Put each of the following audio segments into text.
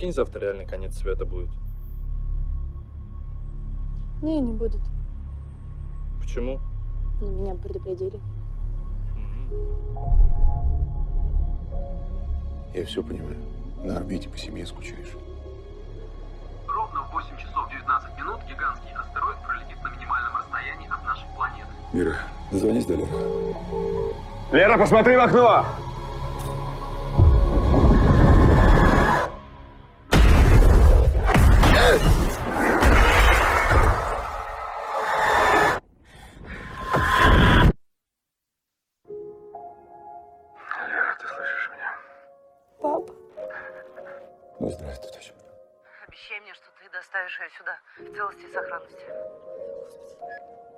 Прикинь, завтра реально конец света будет. Не, не будет. Почему? Ну, меня предупредили. Я все понимаю. На орбите по семье скучаешь. Ровно в 8 часов 19 минут гигантский астероид пролетит на минимальном расстоянии от нашей планеты. Мира, дозвонись до Леры. Лера, посмотри в окно!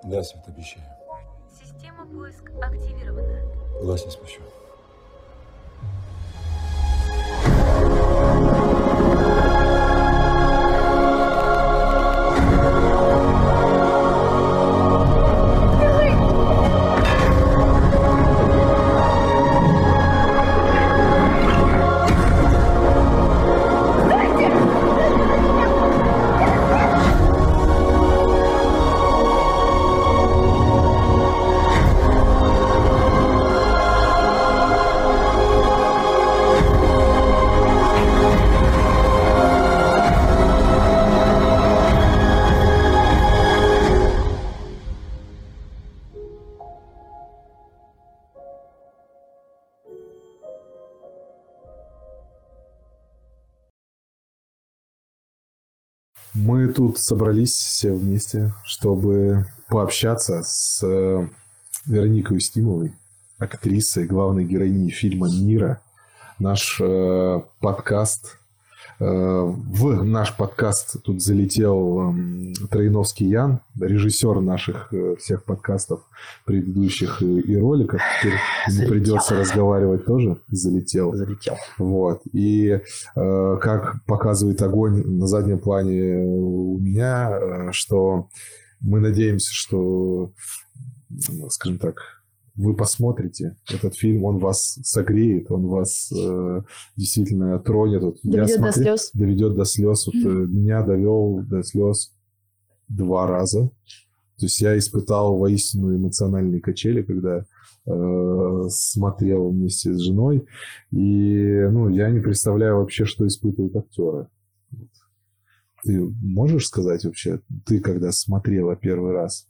Да, Свет, обещаю. Система поиск активирована. Глаз не спущу. Собрались все вместе, чтобы пообщаться с э, Вероникой Устимовой, актрисой, главной героиней фильма «Мира». Наш э, подкаст в наш подкаст тут залетел эм, Троиновский Ян, режиссер наших э, всех подкастов предыдущих и, роликов. Теперь Залетел. придется разговаривать тоже. Залетел. Залетел. Вот. И э, как показывает огонь на заднем плане у меня, э, что мы надеемся, что, скажем так, вы посмотрите этот фильм, он вас согреет, он вас э, действительно тронет. Вот я Доведет до слез. Доведет до слез. Вот, э, меня довел до слез два раза. То есть я испытал воистину эмоциональные качели, когда э, смотрел вместе с женой. И ну, я не представляю вообще, что испытывают актеры. Ты можешь сказать вообще, ты когда смотрела первый раз,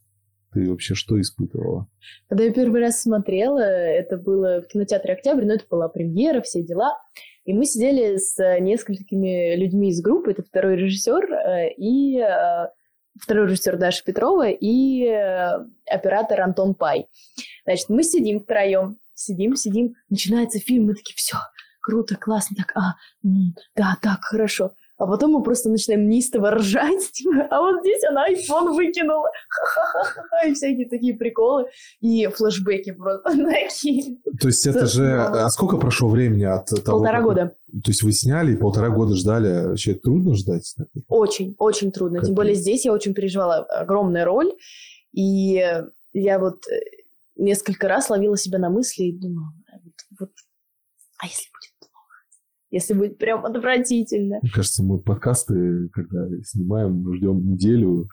ты вообще что испытывала? Когда я первый раз смотрела, это было в кинотеатре «Октябрь», но это была премьера, все дела. И мы сидели с несколькими людьми из группы, это второй режиссер э, и э, второй режиссер Даша Петрова и э, оператор Антон Пай. Значит, мы сидим втроем, сидим, сидим, начинается фильм, мы такие, все, круто, классно, так, а, да, так, хорошо. А потом мы просто начинаем неистово ржать, типа, а вот здесь она iPhone выкинула, ха-ха-ха-ха, и всякие такие приколы, и флешбеки просто такие. То есть это же... А сколько прошло времени от того? Полтора как- года. То есть вы сняли и полтора года ждали. Вообще трудно ждать? Очень, очень трудно. Тем более здесь я очень переживала огромная роль. И я вот э, несколько раз ловила себя на мысли и думала, а вот, вот, а если будет? Если будет прям отвратительно? Мне кажется, мы подкасты, когда снимаем, ждем неделю,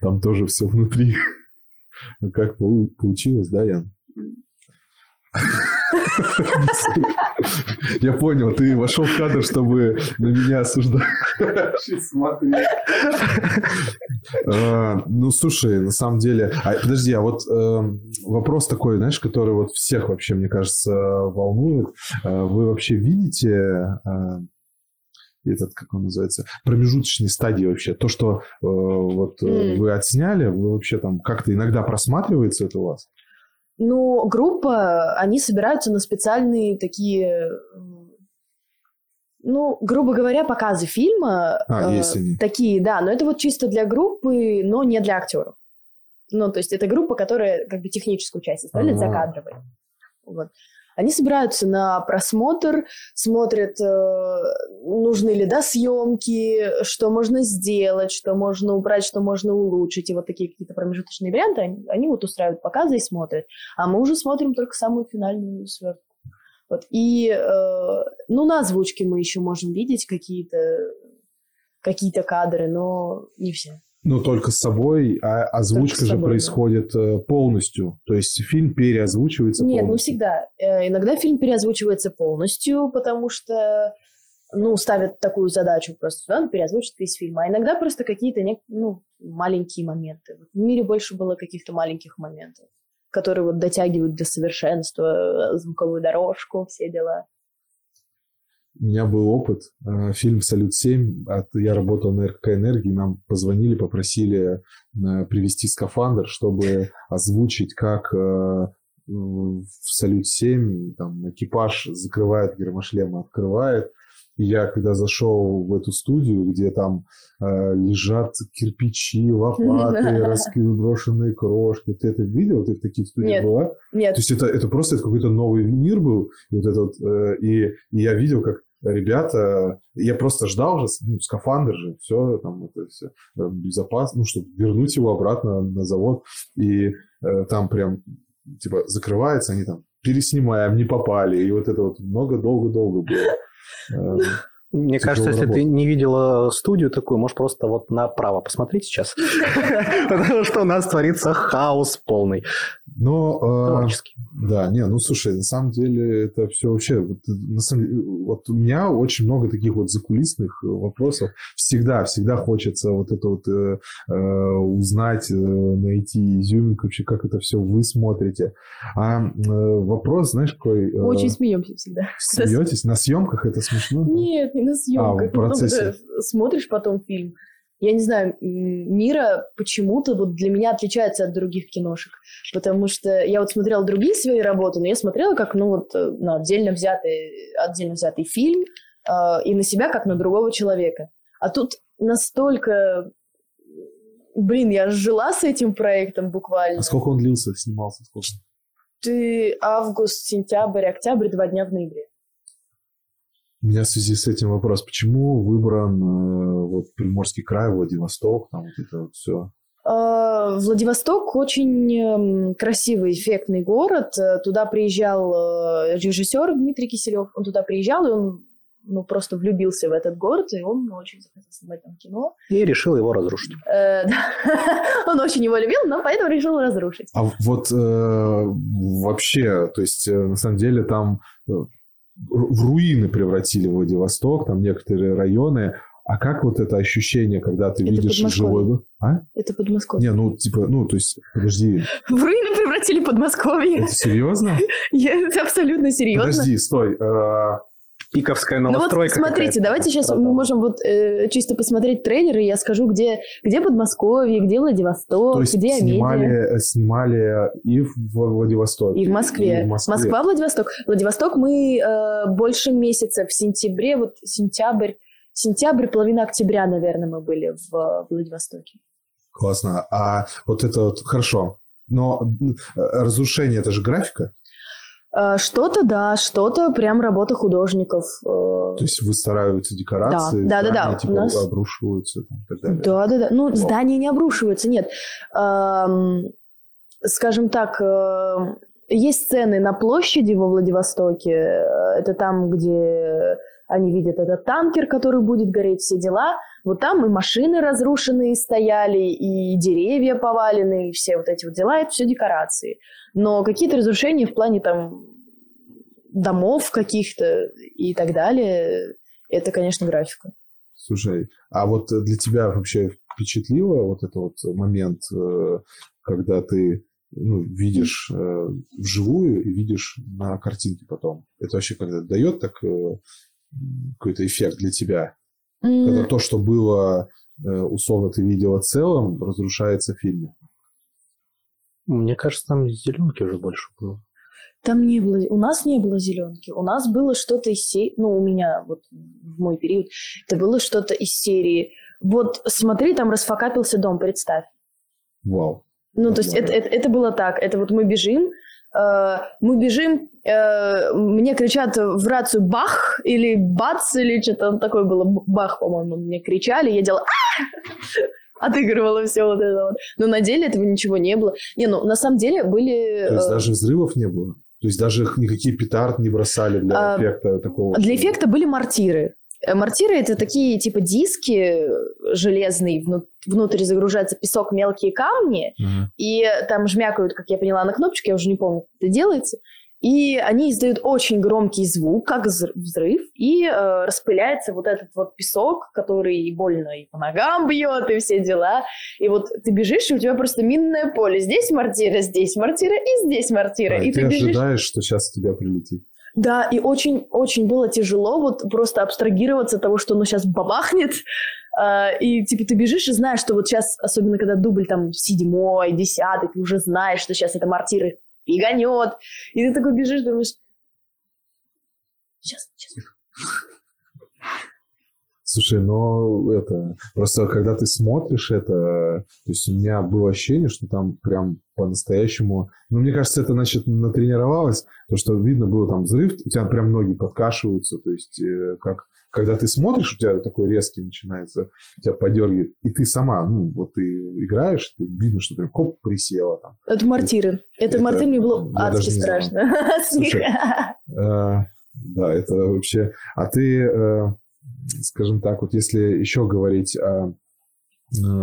там тоже все внутри. Ну, Как полу- получилось, да, Ян? Я понял, ты вошел в кадр, чтобы на меня осуждать. А, Ну, слушай, на самом деле... а, Подожди, а вот э, вопрос такой, знаешь, который вот всех вообще, мне кажется, волнует. А Вы вообще видите этот, как он называется, промежуточные стадии вообще? То, что э, вот э, вы отсняли, вы вообще там как-то иногда просматривается это у вас? Ну, группа, они собираются на специальные такие, ну, грубо говоря, показы фильма. А, э, есть они. Такие, да, но это вот чисто для группы, но не для актеров. Ну, то есть это группа, которая как бы техническую часть оставляет Ага. закадровой. Вот. Они собираются на просмотр, смотрят, э, нужны ли да, съемки, что можно сделать, что можно убрать, что можно улучшить. И вот такие какие-то промежуточные варианты, они, они вот устраивают показы и смотрят. А мы уже смотрим только самую финальную свертку. Вот. И, э, ну, на озвучке мы еще можем видеть какие-то какие-то кадры, но не все. Ну, только с собой, а озвучка же да. происходит э, полностью. То есть фильм переозвучивается Нет, ну полностью. всегда. Э, Иногда фильм переозвучивается полностью, потому что, ну, ставят такую задачу просто, да, ну, переозвучить весь фильм. А иногда просто какие-то, не- ну, маленькие моменты. Вот В мире больше было каких-то маленьких моментов, которые вот дотягивают до совершенства, э, звуковую дорожку, все дела. У меня был опыт. э, Фильм «Салют-7». От, я работал на РКК «Энергии». Нам позвонили, попросили э, привезти скафандр, чтобы озвучить, как э, в «Салют-7» там, экипаж закрывает гермошлем, открывает. И я, когда зашел в эту студию, где там э, лежат кирпичи, лопаты, разброшенные крошки, ты это видел? Ты в таких студиях Нет. была? Нет, То есть это, это просто это какой-то новый мир был. И, вот это вот, э, и, и я видел, как ребята... Я просто ждал же, ну, скафандр же, все, там, это все безопасно, ну, чтобы вернуть его обратно на завод. И э, там прям, типа, закрывается, они там переснимаем, не попали. И вот это вот много, долго-долго было. Мне кажется, если ты не видела студию такую, можешь просто вот направо посмотреть сейчас. Потому что у нас творится хаос полный. Но э, Творческий. Да, не, ну слушай, на самом деле это все вообще, вот, на самом деле, вот у меня очень много таких вот закулисных вопросов. Всегда, всегда хочется вот это вот э, э, узнать, найти изюминку вообще, как это все вы смотрите. А вопрос, знаешь, какой? очень смеемся всегда. смеетесь? На съемках это смешно? Нет, не на съемках. в процессе. Ну, смотришь потом фильм. Я не знаю, Мира почему-то вот для меня отличается от других киношек. Потому что я вот смотрела другие свои работы, но я смотрела как, ну вот, э, на отдельно взятый, отдельно взятый фильм э, и на себя как на другого человека. А тут настолько... Блин, я жила с этим проектом буквально. А сколько он длился, снимался? Сколько? Ты август, сентябрь, октябрь, два дня в ноябре. У меня в связи с этим вопрос. Почему выбран э, вот Приморский край, Владивосток, там вот это вот все? А, Владивосток очень эм, красивый, эффектный город. Туда приезжал э, режиссер Дмитрий Киселев. Он туда приезжал, и он ну, просто влюбился в этот город, и он очень захотел снимать там кино. И решил его разрушить. Э, да. Он очень его любил, но поэтому решил разрушить. А вот э, вообще, то есть, э, на самом деле, там э, в руины превратили Владивосток, там некоторые районы. А как вот это ощущение, когда ты Это видишь живой... А? Это Подмосковье. Не, ну, типа, ну, то есть, подожди, В руины превратили Подмосковье. это серьезно? Это абсолютно серьезно. Подожди, стой. Пиковская Ну вот новостройка. смотрите, давайте сейчас мы можем вот э, чисто посмотреть трейлеры, и я скажу, где, где Подмосковье, где Владивосток, то есть, где снимали, э, снимали и в Владивостоке, И в Москве. и в Москве. Москва, Владивосток. Владивосток мы э, больше месяца в сентябре, вот сентябрь, сентябрь, половина октября, наверное, мы были в э, Владивостоке. Классно. А вот это вот, хорошо. Но э, разрушение, это же графика? Э, что-то, да, что-то прям работа художников. э, То есть выстраиваются декорации, Да, да, да, да. типа нас- обрушиваются там, и так далее. Да, да, да. Ну, Вау. здания не обрушиваются, нет. Эм, скажем так, эм, есть сцены на площади во Владивостоке. Э, Это там, где они видят этот танкер, который будет гореть, все дела. Вот там и машины разрушенные стояли, и деревья повалены, и все вот эти вот дела. Это все декорации. Но какие-то разрушения в плане там домов каких-то и так далее, это, конечно, графика. Слушай, а вот для тебя вообще впечатлило вот этот вот момент, э, когда ты ну, видишь э, вживую и видишь на картинке потом? Это вообще когда дает так э, какой-то эффект для тебя? Когда то, что было, э, условно, ты видела целым, разрушается в фильме? Мне кажется, там зеленки уже больше было. Там не было, у нас не было зеленки, у нас было что-то из серии, ну, у меня вот в мой период, это было что-то из серии. Вот смотри, там расфакапился дом, представь. Вау. Ну, то есть это, это, это было так, это вот мы бежим, э, мы бежим, э, мне кричат в рацию «бах» или «бац» или что-то такое было, «бах», по-моему, мне кричали, я делала «А!» Отыгрывала все вот это вот. Но на деле этого ничего не было. Не, ну, на самом деле были... То есть э, даже взрывов не было? То есть даже никакие петард не бросали для А, эффекта такого? Для эффекта были мортиры. Э, Мортиры это такие типа диски железные, вну- внутрь загружается песок, мелкие камни, Ага. и там жмякают, как я поняла, на кнопочку, я уже не помню, как это делается. И они издают очень громкий звук, как взр- взрыв, и э, распыляется вот этот вот песок, который и больно и по ногам бьет, и все дела. И вот ты бежишь, и у тебя просто минное поле. Здесь мортира, здесь мортира, и здесь мортира. А, и ты ты бежишь. ожидаешь, что сейчас у тебя прилетит. Да, и очень-очень было тяжело вот просто абстрагироваться от того, что оно сейчас бабахнет. А, И типа ты бежишь и знаешь, что вот сейчас, особенно когда дубль там седьмой, десятый, ты уже знаешь, что сейчас это мортира фиганет. И ты такой бежишь, думаешь, сейчас, сейчас. Слушай, но это... Просто когда ты смотришь это, то есть у меня было ощущение, что там прям по-настоящему... Ну, мне кажется, это, значит, натренировалось, то, что видно было там взрыв, у тебя прям ноги подкашиваются, то есть э, как... Когда ты смотришь, у тебя такой резкий начинается, тебя подергивает, и ты сама, ну, вот ты играешь, ты видно, что ты хоп, присела там. Это мортиры. Это, Это- мортир мне было адски страшно. Слушай, Э, Да, это вообще... А ты, э, скажем так, вот если еще говорить о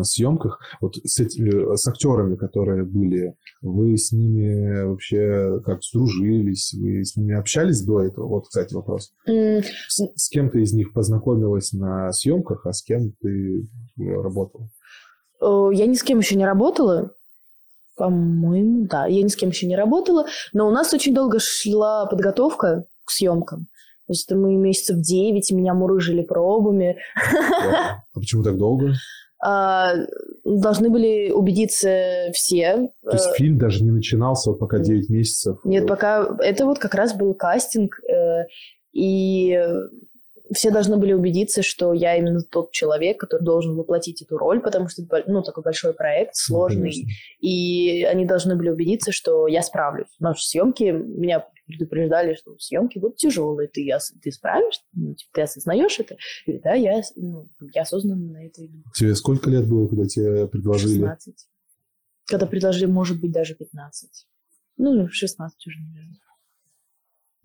съемках, вот с, эти- с актерами, которые были, вы с ними вообще как сдружились, вы с ними общались до этого? Вот, кстати, вопрос. М, С, с кем ты из них познакомилась на съемках, а с кем ты э, работала? Э, Я ни с кем еще не работала. По-моему, да. Я ни с кем еще не работала. Но у нас очень долго шла подготовка к съемкам. То есть мы месяцев 9, меня мурыжили пробами. А почему так долго? А, должны были убедиться все. То есть Э, фильм даже не начинался, вот пока 9 месяцев. Нет, пока... Это вот как раз был кастинг. э, И все должны были убедиться, что я именно тот человек, который должен воплотить эту роль, потому что это ну, такой большой проект, Ну, сложный. конечно. И они должны были убедиться, что я справлюсь. Что съемки меня предупреждали, что съемки будут тяжелые. Ты, ты справишься? Ну, типа, ты осознаешь это? Говорю, да, я, ну, я осознанно на это иду. Тебе сколько лет было, когда тебе предложили? 16. Когда предложили, может быть, даже 15. Ну, 16 уже, наверное.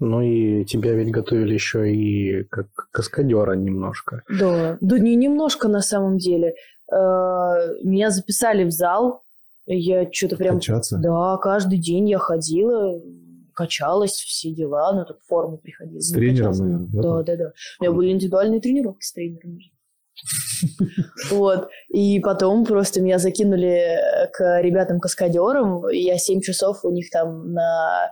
Ну и тебя ведь готовили еще и как каскадера немножко. Да, да не немножко на самом деле. Э, Меня записали в зал. Я что-то прям... Качаться? Да, каждый день я ходила, качалась, все дела, ну, так в форму приходила. С тренером, наверное, да? Да, да, да. У меня были индивидуальные тренировки с тренером. Вот. И потом просто меня закинули к ребятам-каскадерам. и Я 7 часов у них там на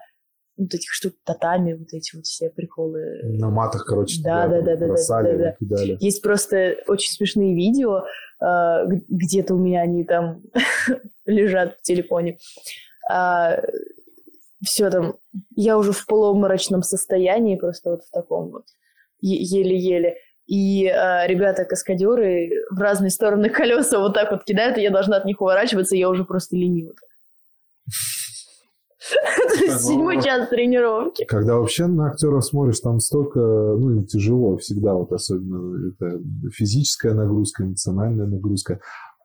вот этих штук татами, вот эти вот все приколы. На матах, короче, Да, да, да, да, бросали, да, да. кидали. Есть просто очень смешные видео, а, где-то у меня они там лежат в телефоне. Все там, я уже в полуобморочном состоянии, просто вот в таком вот, еле-еле. И а, ребята-каскадеры в разные стороны колеса вот так вот кидают, и я должна от них уворачиваться, и я уже просто ленива. Седьмой час тренировки. Когда вообще на актеров смотришь, там столько, ну, им тяжело всегда, вот особенно это физическая нагрузка, эмоциональная нагрузка.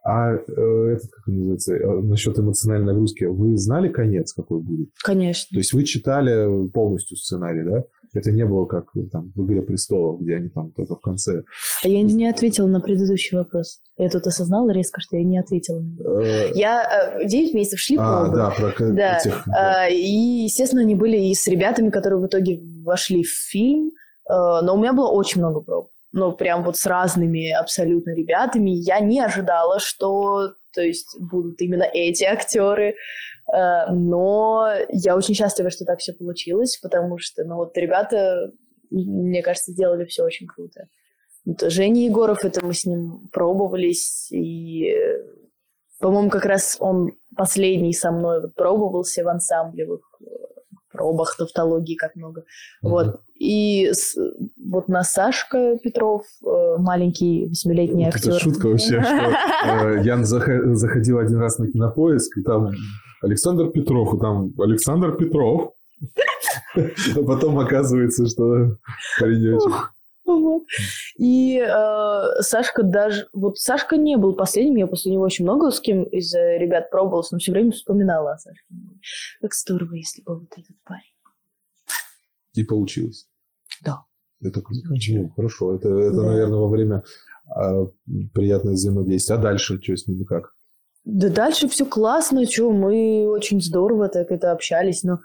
А э, этот, как называется, э, насчет эмоциональной нагрузки, вы знали конец, какой будет? Конечно. То есть вы читали полностью сценарий, да? Это не было как э, там в «Игре престолов», где они там только в конце. А я не ответила на предыдущий вопрос. Я тут осознала резко, что я не ответила на него. Я э, 9 месяцев шли А, да, про Да, этих, да. а, и, естественно, они были и с ребятами, которые в итоге вошли в фильм, но у меня было очень много проб. Ну, прям вот с разными абсолютно ребятами. Я не ожидала, что, то есть, будут именно эти актеры. Э, Но я очень счастлива, что так все получилось, потому что, ну, вот ребята, мне кажется, сделали все очень круто. Женя Егоров, это мы с ним пробовались, и, э, по-моему, как раз он последний со мной пробовался в ансамблевых пробах тавтологии, как много. Вот. И с- вот на Сашка Петров, э, маленький восьмилетний актер. это шутка вообще, что э, я зах- заходил один раз на кинопоиск, и там Александр Петров, и там Александр Петров. А потом оказывается, что паренечек. Вот. И э, Сашка даже... Вот Сашка не был последним, я после него очень много с кем из э, ребят пробовалась, но все время вспоминала о Сашке. Как здорово, если бы вот этот парень. И получилось. Да. Это круто. Ну, хорошо. Это, это Да. наверное, во время а, приятное взаимодействие. А дальше что с ними как? Да дальше все классно, что мы очень здорово так это общались, но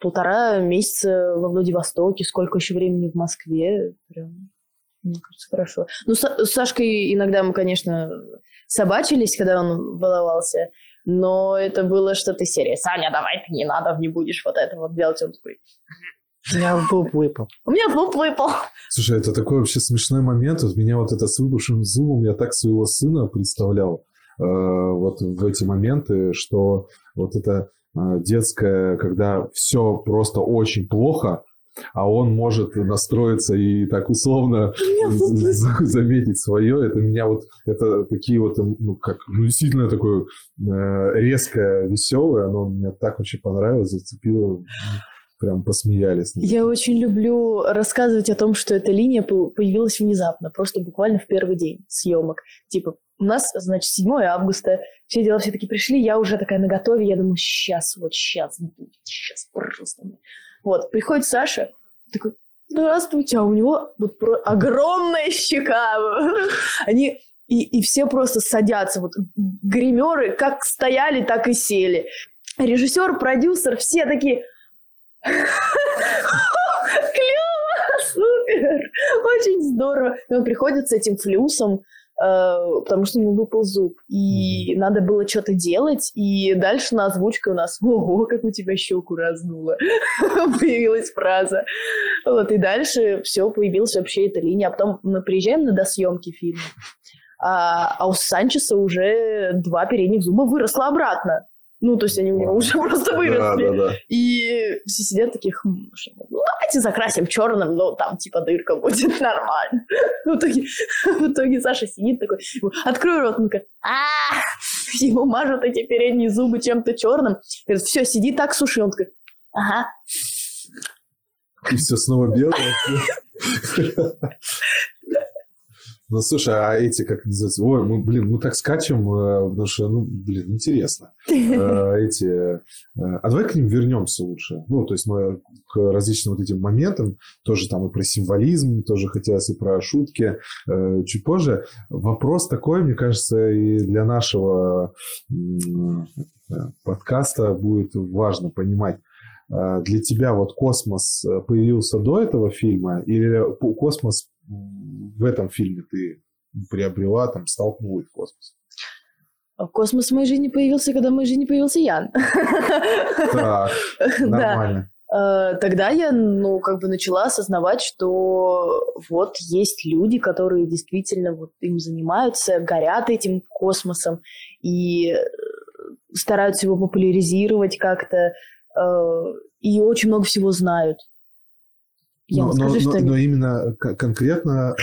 полтора месяца во Владивостоке, сколько еще времени в Москве, прям, мне кажется, хорошо. Ну, с, с Сашкой иногда мы, конечно, собачились, когда он воловался, но это было что-то из серии. Саня, давай ты не надо, не будешь вот это вот делать. Он такой, Я буб выпал. у меня зуб выпал. Слушай, это такой вообще смешной момент. Вот меня вот это с выпавшим зубом, я так своего сына представлял э, вот в эти моменты, что вот это детское, когда все просто очень плохо, а он может настроиться и так условно з- заметить свое. Это меня вот, это такие вот, ну, как, ну, действительно такое э, резкое, веселое, оно мне так очень понравилось, зацепило, ну, прям посмеялись. Я очень люблю рассказывать о том, что эта линия по- появилась внезапно, просто буквально в первый день съемок. Типа, у нас, значит, 7 августа, все дела все-таки пришли, я уже такая на готове, я думаю, сейчас, вот сейчас будет, сейчас просто. Вот, приходит Саша, такой, здравствуйте, а у него вот про- огромная щека. Они и, и все просто садятся, вот гримеры как стояли, так и сели. Режиссер, продюсер, все такие, Клево, супер, очень здорово. И он приходит с этим флюсом, э, потому что у него выпал зуб, и надо было что-то делать, и дальше на озвучке у нас «Ого, как у тебя щеку разнуло!» появилась фраза. Вот, и дальше все, появилась вообще эта линия, а потом мы приезжаем на досъемки фильма, а, а у Санчеса уже два передних зуба выросло обратно. Ну, то есть они у него уже просто Да, выросли. да, да. И все сидят такие, «Хм, ну давайте закрасим черным, ну там типа дырка будет нормально. В итоге, в итоге Саша сидит такой, открой рот, он такой, а ему мажут эти передние зубы чем-то черным. Говорит, все, сиди так, суши. Он такой, ага. И все снова белое. Ну, слушай, а эти, как называется? Ой, мы, блин, мы так скачем, э, потому что, ну, блин, интересно. Э, Эти... э, А давай к ним вернемся лучше. Ну, то есть мы к различным вот этим моментам, тоже там и про символизм, тоже хотелось и про шутки чуть позже. Вопрос такой, мне кажется, и для нашего подкаста будет важно понимать. Э, Для тебя вот космос э, появился до этого фильма или космос в этом фильме ты приобрела, там, столкнулась в космос? А Космос в моей жизни появился, когда в моей жизни появился Ян. Так, Да. нормально. Э, Тогда я, ну, как бы начала осознавать, что вот есть люди, которые действительно вот им занимаются, горят этим космосом и стараются его популяризировать как-то, и очень много всего знают. Я Но, скажу, но- что... но именно конкретно,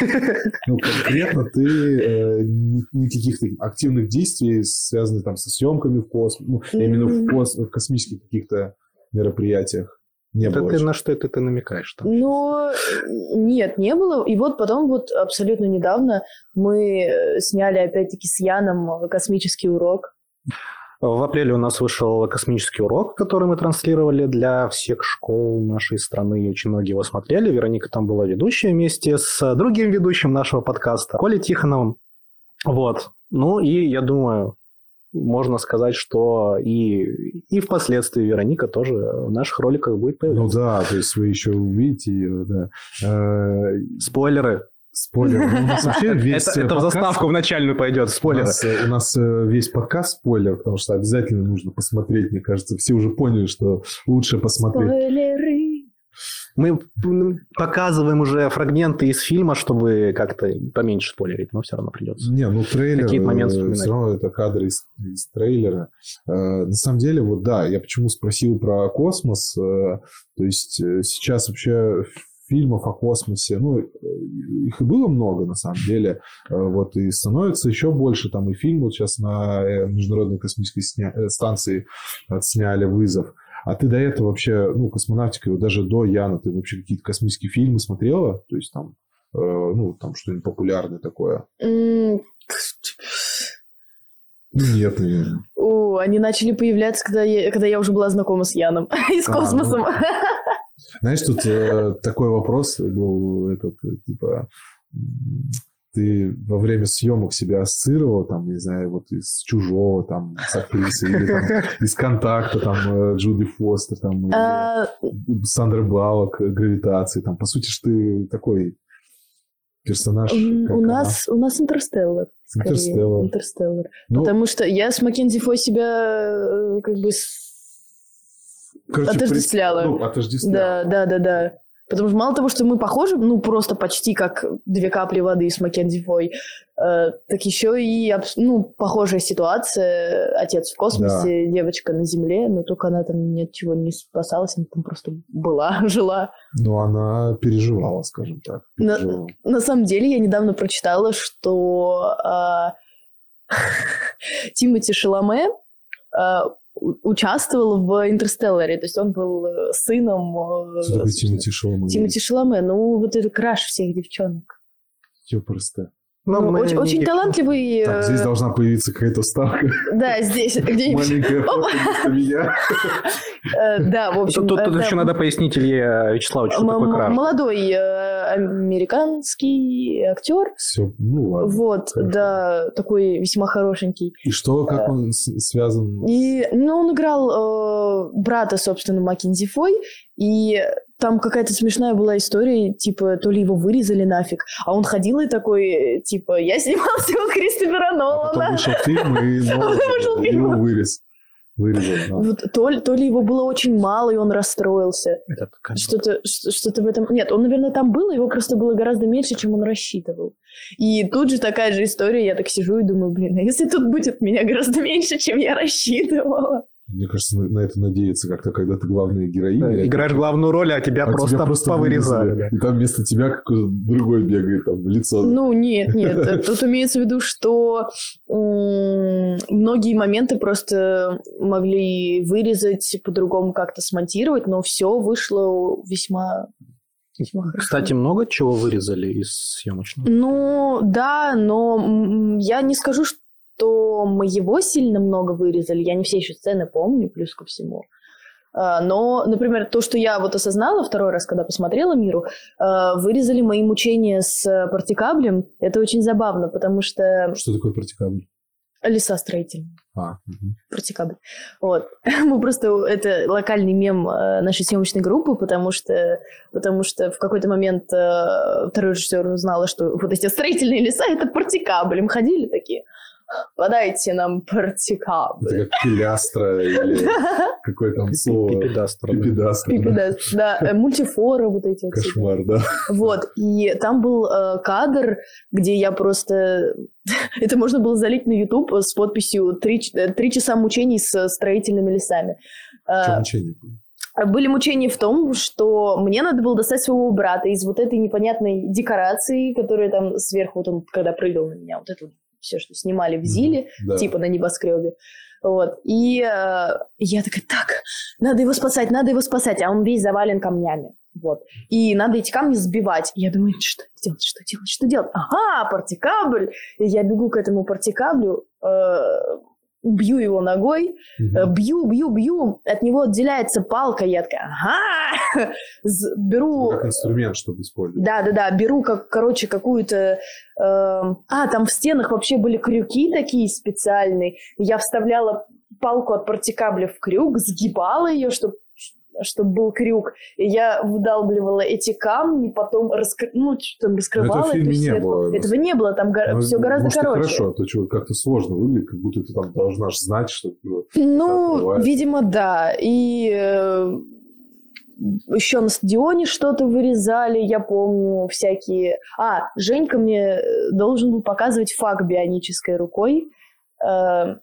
ну, конкретно ты э, ни- никаких активных действий, связанных там со съемками в космосе, ну, именно в, кос- в космических каких-то мероприятиях не Это было. ты на что это ты намекаешь там? Но нет, не было. И вот потом вот абсолютно недавно мы э, сняли опять-таки с Яном космический урок. В апреле у нас вышел космический урок, который мы транслировали для всех школ нашей страны. Очень многие его смотрели. Вероника там была ведущая вместе с другим ведущим нашего подкаста, Колей Тихоновым. Вот. Ну и я думаю, можно сказать, что и, и впоследствии Вероника тоже в наших роликах будет Ну появляться. да, то есть вы еще увидите ее, да. Э, Спойлеры. Спойлер. У нас вообще весь Это, э, это в заставку в начальную пойдет, У спойлеры. нас, э, у нас э, весь подкаст спойлер, потому что обязательно нужно посмотреть, мне кажется. Все уже поняли, что лучше посмотреть. Спойлеры. Мы показываем уже фрагменты из фильма, чтобы как-то поменьше спойлерить, но все равно придется. Не, ну трейлер, Какие-то моменты вспоминать. все равно это кадры из, из трейлера. На самом деле, вот да, я почему спросил про космос. то есть сейчас вообще фильмов о космосе, ну, э, их и было много, на самом деле. Э, вот, и становится еще больше. Там и фильм вот сейчас на э, Международной космической сня- станции отсняли «Вызов». А ты до этого вообще, ну, космонавтика, вот даже до Яна, ты вообще какие-то космические фильмы смотрела? То есть там, э, ну, там что-нибудь популярное такое? Ну, нет, наверное. О, они начали появляться, когда я, когда я уже была знакома с Яном и с А, космосом. Знаешь, тут э, такой вопрос был, этот, типа, ты во время съемок себя ассоциировал, там, не знаю, вот из «Чужого», там, с актрисой, или там, из «Контакта», там, э, Джуди Фостер, там, А, Сандра Баллок, э, «Гравитации», там, по сути, ты такой персонаж. у она. нас у нас Интерстеллар. скорее. Интерстеллар. Интерстеллар. Ну, Потому что я с Маккензи Фой себя как бы короче, при- отождествляла. Ну, отождествляла. Да, да, да, да. Потому что мало того, что мы похожи, ну, просто почти как две капли воды с Маккензи Фой, э, так еще и, ну, похожая ситуация. Отец в космосе, девочка на Земле, но только она там ни от чего не спасалась, она там просто была, жила. Но она переживала, скажем так. На- переживала. На самом деле, я недавно прочитала, что а, Тимоти Шаломе у- участвовал в «Интерстелларе», то есть он был э, сыном... э, Что такое Тимати Шаломе? Тимоти Шаломе, ну, вот это краш всех девчонок. Всё просто. Но Ну, мы очень, не очень талантливый... Так, здесь э, должна появиться какая-то ставка. Да, здесь, где-нибудь. Маленькая. Э, Да, в общем... Тут, еще надо пояснить Илье Вячеславовичу, что такое краш. Молодой э, американский актер. Все, ну ладно. Вот, да, такой весьма хорошенький. И что, как он связан? И, ну, он играл э, брата, собственно, Маккензи Фой, и там какая-то смешная была история, типа, то ли его вырезали нафиг, а он ходил и такой, э, типа, я снимался у Кристофера А потом Нолана. вышел фильм, и Вышел фильм. его вырез. Вырезал, да. Вот, то, ли, то ли его было очень мало, и он расстроился. Что-то, что-то в этом... Нет, он, наверное, там был, его просто было гораздо меньше, чем он рассчитывал. И тут же такая же история, я так сижу и думаю, блин, а если тут будет меня гораздо меньше, чем я рассчитывала? Мне кажется, на, на это надеяться как-то, когда ты главная героиня. Да, Играешь главную роль, а тебя а просто, тебя просто повырезали. вырезали. И там вместо тебя какой-то другой бегает, там, в лицо. Ну, нет, нет. э, Тут имеется в виду, что многие моменты просто могли вырезать, по-другому как-то смонтировать, но все вышло весьма. Кстати, много чего вырезали из съемочного? Ну, да, но я не скажу, что мы его сильно много вырезали. Я не все еще сцены помню, плюс ко всему. А, Но, например, то, что я вот осознала второй раз, когда посмотрела «Миру», а, вырезали мои мучения с э, партикаблем. Это очень забавно, потому что Что такое протикабль? леса строительные. А, мгм. Протикабль. Вот. Мы просто... Это локальный мем э, нашей съемочной группы, потому что, потому что в какой-то момент э, второй режиссер узнала, что вот эти строительные леса — это партикабль. Мы ходили такие, подайте нам партикабль. Это как пилястра или какое там слово? Пипедастер, да. Пипедастра. да. Э, мультифоры вот эти. Кошмар, да. Вот, и там был э, кадр, где я просто... Это можно было залить на YouTube с подписью «Три, э, «Три часа мучений с строительными лесами». Чем мучение было? Были мучения в том, что мне надо было достать своего брата из вот этой непонятной декорации, которая там сверху, вот он когда прыгал на меня, вот это все, что снимали в Зиле, Да. типа на небоскребе. Вот. И э, я такая, так, надо его спасать, надо его спасать, а он весь завален камнями. Вот. И надо эти камни сбивать. Я думаю, что делать, что делать, что делать? Ага, партикабль. И я бегу к этому партикаблю, э, бью его ногой. Э, Бью, бью, бью, от него отделяется палка, я такая, ага, беру, Как инструмент, чтобы использовать. да-да-да, беру, как, короче, какую-то, эм, а, там в стенах вообще были крюки такие специальные, я вставляла палку от партикабля в крюк, сгибала ее, чтобы чтобы был крюк, и я выдалбливала эти камни, потом раскры... ну, что там раскрывала в фильме эту не было. Этого не было, там Ну, все гораздо может, короче. хорошо, а то что, как-то сложно выглядит, как будто ты там должна знать, что Ну, видимо, да. И еще на стадионе что-то вырезали, я помню, всякие... А, Женька мне э, должен был показывать фак бионической рукой, э,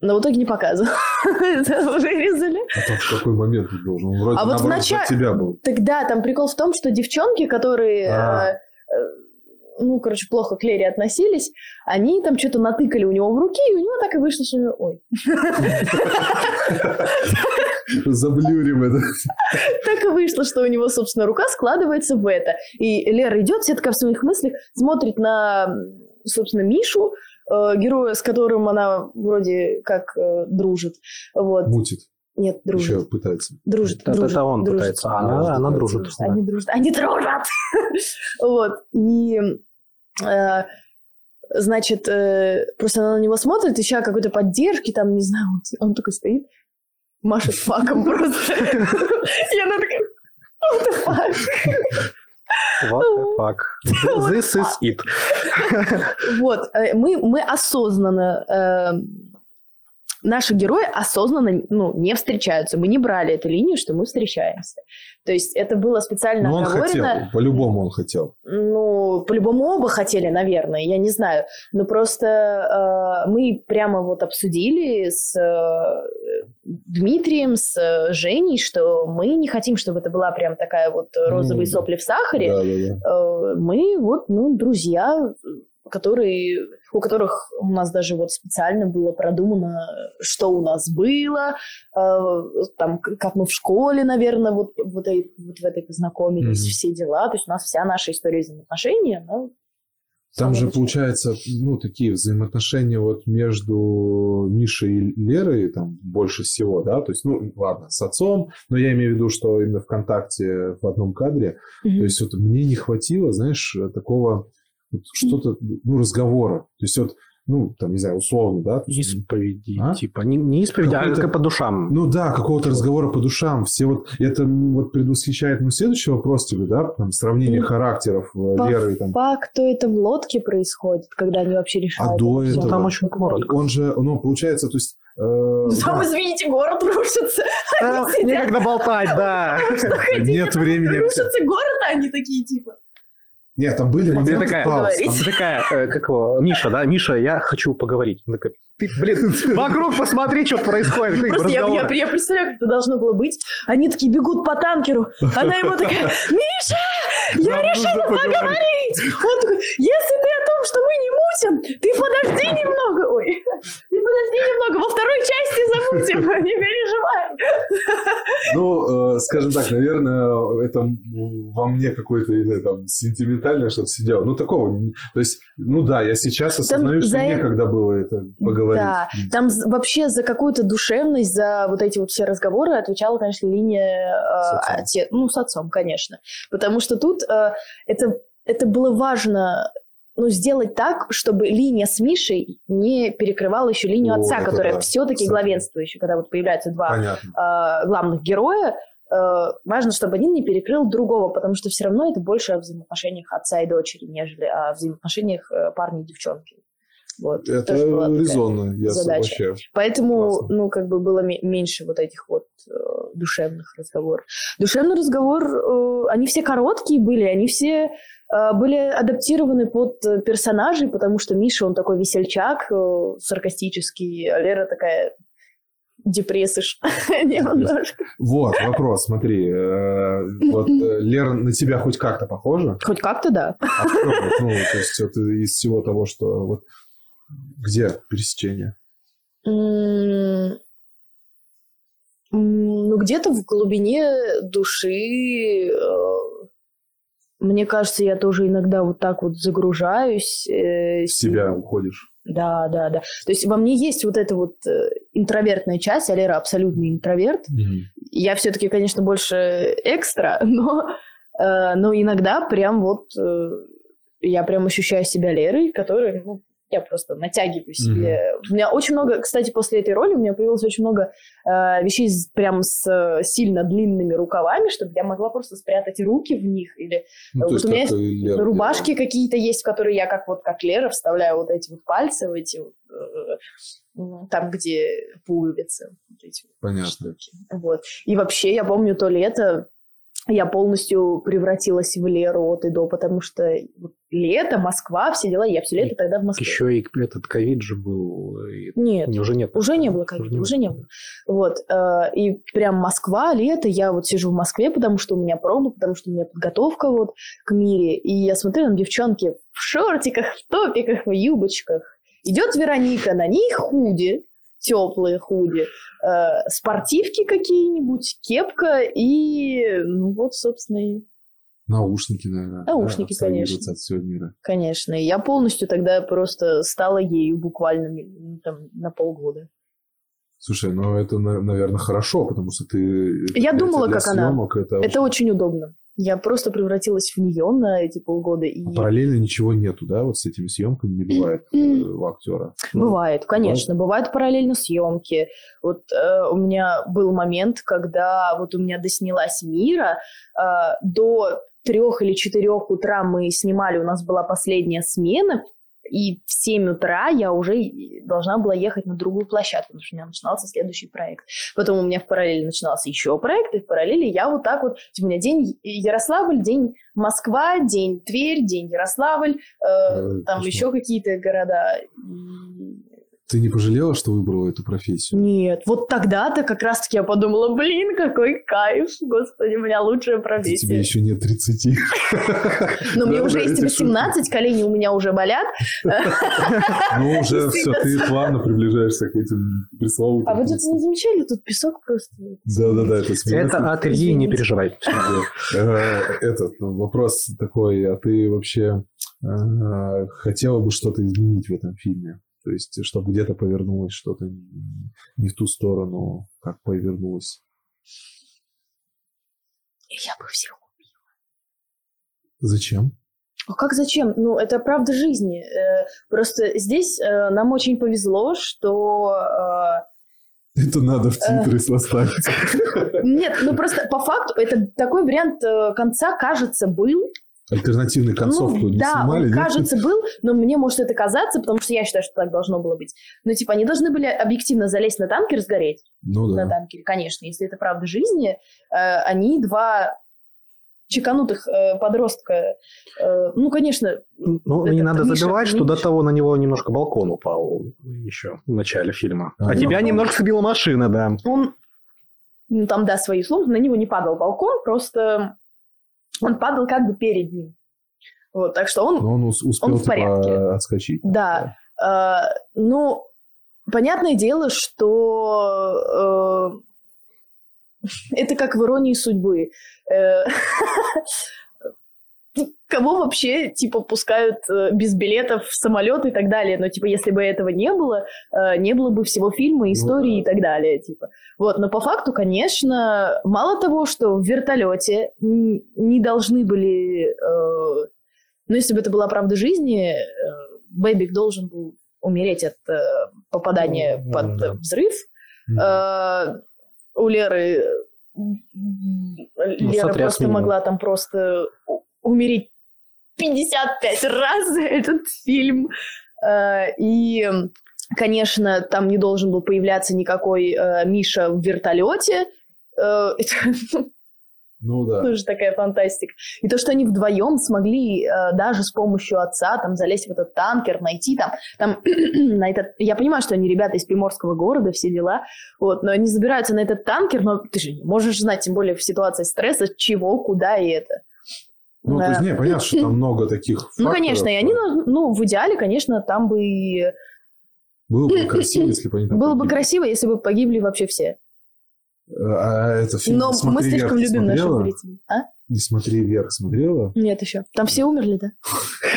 но в итоге не показывал. Это вырезали. А там в какой момент ты должен? Он вроде А вот в наоборот, начале- за тебя был. Тогда там прикол в том, что девчонки, которые... А. э, э, ну, короче, плохо к Лере относились, они там что-то натыкали у него в руки, и у него так и вышло, что... Ой, Заблюрим это. Так и вышло, что у него, собственно, рука складывается в это. И Лера идет, вся такая в своих мыслях, смотрит на, собственно, Мишу, э, героя, с которым она вроде как э, дружит. Вот. Мутит. Нет, Еще дружит. пытается. Дружит, Это- дружит, это он дружит. пытается, а она, она дружит. да. Они дружат. Они дружат. Вот. И э, значит, э, просто она на него смотрит, ища какой-то поддержки, там, не знаю, он, он такой стоит, машет факом просто. И она такая, what the fuck? What the fuck? This is it. Вот, э, мы, мы осознанно, э, наши герои осознанно ну, не встречаются. Мы не брали эту линию, что мы встречаемся. То есть это было специально Но он хотел, оговорено. по-любому он хотел. Ну, по-любому оба хотели, наверное, я не знаю. Но просто э, мы прямо вот обсудили с э, Дмитрием, с э, Женей, что мы не хотим, чтобы это была прям такая вот розовые Ну, сопли в сахаре. Да, да, да. Э, мы вот, ну, друзья, которые, у которых у нас даже вот специально было продумано, что у нас было, э, там, как мы в школе, наверное, вот, вот, этой- вот в этой познакомились, Мгм. все дела. То есть у нас вся наша история взаимоотношений, она Там же получается, ну, такие взаимоотношения вот между Мишей и Лерой там больше всего, да, то есть, ну, ладно, с отцом, но я имею в виду, что именно ВКонтакте в одном кадре, Мгм. то есть вот мне не хватило, знаешь, такого вот что-то, ну, разговора, то есть вот, ну, там, не знаю, условно, да, есть, Исповеди, А? типа, не, не исповеди, а как по душам. ну да, какого-то разговора по душам. Все вот это вот предвосхищает ну, следующий вопрос тебе, да, там сравнение Ну, характеров э, По Леры там. факту это в лодке происходит, когда они вообще решают. А до это всё. Ну, там этого- очень коротко. Он же, ну, получается, то есть... э, Там, да, извините, город рушится. Они сидят, Некогда болтать, да. нет времени. рушится город, а они такие типа. Нет, там были Ты моменты такая, пауз. ты такая, э, как его, Миша, да, Миша, я хочу поговорить. Он такой, ты, блин, вокруг посмотри, что происходит. Просто я, я, я представляю, как это должно было быть. Они такие бегут по танкеру. Она ему такая, Миша, я Нам решила поговорить». поговорить. Он такой, если ты о том, что мы не мутим, ты подожди немного. Ой, ты подожди немного, во второй части замутим, не переживай. Ну, э, скажем так, наверное, это во мне какое-то там сентиментальное что-то сидело. Ну, такого. То есть, ну да, я сейчас осознаю, что за некогда было это поговорить. Да, там вообще за какую-то душевность, за вот эти вот все разговоры отвечала, конечно, линия э, отец, ну, с отцом, конечно. Потому что тут э, это, это было важно ну, сделать так, чтобы линия с Мишей не перекрывала еще линию Вот отца, которая да, все-таки кстати. главенствующая, когда вот появляются два Понятно. э, главных героя, э, важно, чтобы один не перекрыл другого, потому что все равно это больше о взаимоотношениях отца и дочери, нежели о взаимоотношениях э, парня и девчонки. Вот. Это резонно, я задача. соглашаюсь. Поэтому, Классно. ну, как бы было ме- меньше вот этих вот э, душевных разговоров. Душевный разговор, э, они все короткие были, они все были адаптированы под э, персонажей, потому что Миша, он такой весельчак, э, саркастический, а Лера такая депрессыш немножко. Вот, вопрос, смотри. э, Вот э, Лера на тебя хоть как-то похожа? Хоть как-то да. А ну, то есть это из всего того, что вот где пересечение? Ну, где-то в глубине души, э, мне кажется, я тоже иногда вот так вот загружаюсь. э, В себя уходишь. Да, да, да. То есть во мне есть вот эта вот э, интровертная часть, а Лера абсолютный интроверт. Я все-таки, конечно, больше экстра, но, э, но иногда прям вот э, я прям ощущаю себя Лерой, которой, ну, я просто натягиваю себе. У меня очень много, кстати, после этой роли у меня появилось очень много э, вещей с- прям с э, сильно длинными рукавами, чтобы я могла просто спрятать руки в них или Ну, Вот есть у меня как и Лера рубашки какие-то есть, в которые я как вот как Лера вставляю вот эти вот пальцы в эти вот, э, ну, там, где пуговицы. Вот эти Понятно. штуки. Вот. И вообще, я помню то лето, я полностью превратилась в Леру от и до, потому что лето, Москва, все дела, я все лето тогда в Москве. Еще и этот ковид же был. и Нет, не, уже нет. уже не было ковида, уже не было. Вот. э, И прям Москва, лето, я вот сижу в Москве, потому что у меня проба, потому что у меня подготовка вот к мире. И я смотрю на девчонки в шортиках, в топиках, в юбочках. Идет Вероника, на ней худи, теплые худи, э, спортивки какие-нибудь, кепка и, ну вот, собственно, и Наушники, наверное. Наушники, да, конечно. от всего мира. Конечно. И я полностью тогда просто стала ею буквально ну, там, на полгода. Слушай, ну это, наверное, хорошо, потому что ты... Я думала, как она. Это, Это очень удобно. Я просто превратилась в нее на эти полгода. И... А Параллельно ничего нету, да? Вот с этими съемками не бывает э, у актера. Бывает, конечно, бывают параллельно съемки. Вот э, у меня был момент, когда вот у меня доснялась Мира, э, до трех или четырех утра мы снимали, у нас была последняя смена, и в 7 утра я уже должна была ехать на другую площадку, потому что у меня начинался следующий проект. Потом у меня в параллели начинался еще проект, и в параллели я вот так вот... Типа, у меня день Ярославль, день Москва, день Тверь, день Ярославль, э, Э, там еще какие-то города. И- Ты не пожалела, что выбрала эту профессию? Нет, вот тогда-то как раз-таки я подумала, блин, какой кайф, господи, у меня лучшая Это профессия. тебе еще нет 30. Но мне уже есть эти 18, колени у меня уже болят. Ну, уже все, ты плавно приближаешься к этим пресловутым. А вы тут не замечали, тут песок просто. Да-да-да, это смех. Это от Ильи, не переживай. Э, Этот ну, вопрос такой, а ты вообще э, хотела бы что-то изменить в этом фильме? То есть, чтобы где-то повернулось что-то не в ту сторону, как повернулось. Я бы всех Зачем? А как зачем? Ну, это правда жизни. Э, Просто здесь э, нам очень повезло, что... э, Это надо в титры составить. Нет, ну просто по факту это такой вариант конца, кажется, был. Альтернативную концовку ну, не да, снимали? он, кажется, был, но мне может это казаться, потому что я считаю, что так должно было быть. Но, типа, они должны были объективно залезть на танкер и сгореть Ну на да. танкере, конечно. Если это правда жизни, э, они два чеканутых э, подростка. э, ну, конечно, Ну, Это не надо Миша, забывать, что до того на него немножко балкон упал еще в начале фильма. А, А ну, тебя ну, немножко сбила машина, да. он, ну, там, да, свои слова, на него не падал балкон, просто он падал как бы перед ним. Вот, так что он Но он ус- успел Он в типа, порядке. отскочить. Да. Э, ну, понятное дело, что э, это как в иронии судьбы. Э, Кого вообще, типа, пускают э, без билетов в самолет и так далее. Но, типа, если бы этого не было, э, не было бы всего фильма, истории да. и так далее, типа. Вот, но по факту, конечно, мало того, что в вертолете не должны были... э, ну, если бы это была правда жизни, э, Бэбик должен был умереть от э, попадания Ну, под да. взрыв. Мгм. Э, у Леры м, Лера просто могла там просто умереть 55 раз за этот фильм. Э, И, конечно, там не должен был появляться никакой э, Миша в вертолете. Э, ну, Ну да. тоже такая фантастика. И то, что они вдвоем смогли э, даже с помощью отца там залезть в этот танкер, найти там, там на этот... Я понимаю, что они ребята из Приморского города, все дела, вот, но они забираются на этот танкер, но ты же не можешь знать, тем более в ситуации стресса, чего, куда и это. Ну, то есть, Да. не, понятно, что там много таких Ну, факторов. конечно, и они, ну, в идеале, конечно, там бы Было бы красиво, если бы они там было бы погибли. красиво, если бы погибли вообще все. А это фильм Но мы «Смотри слишком вверх» любим наших зрителей. А? Не смотри вверх, смотрела? Нет еще. Там все умерли, да?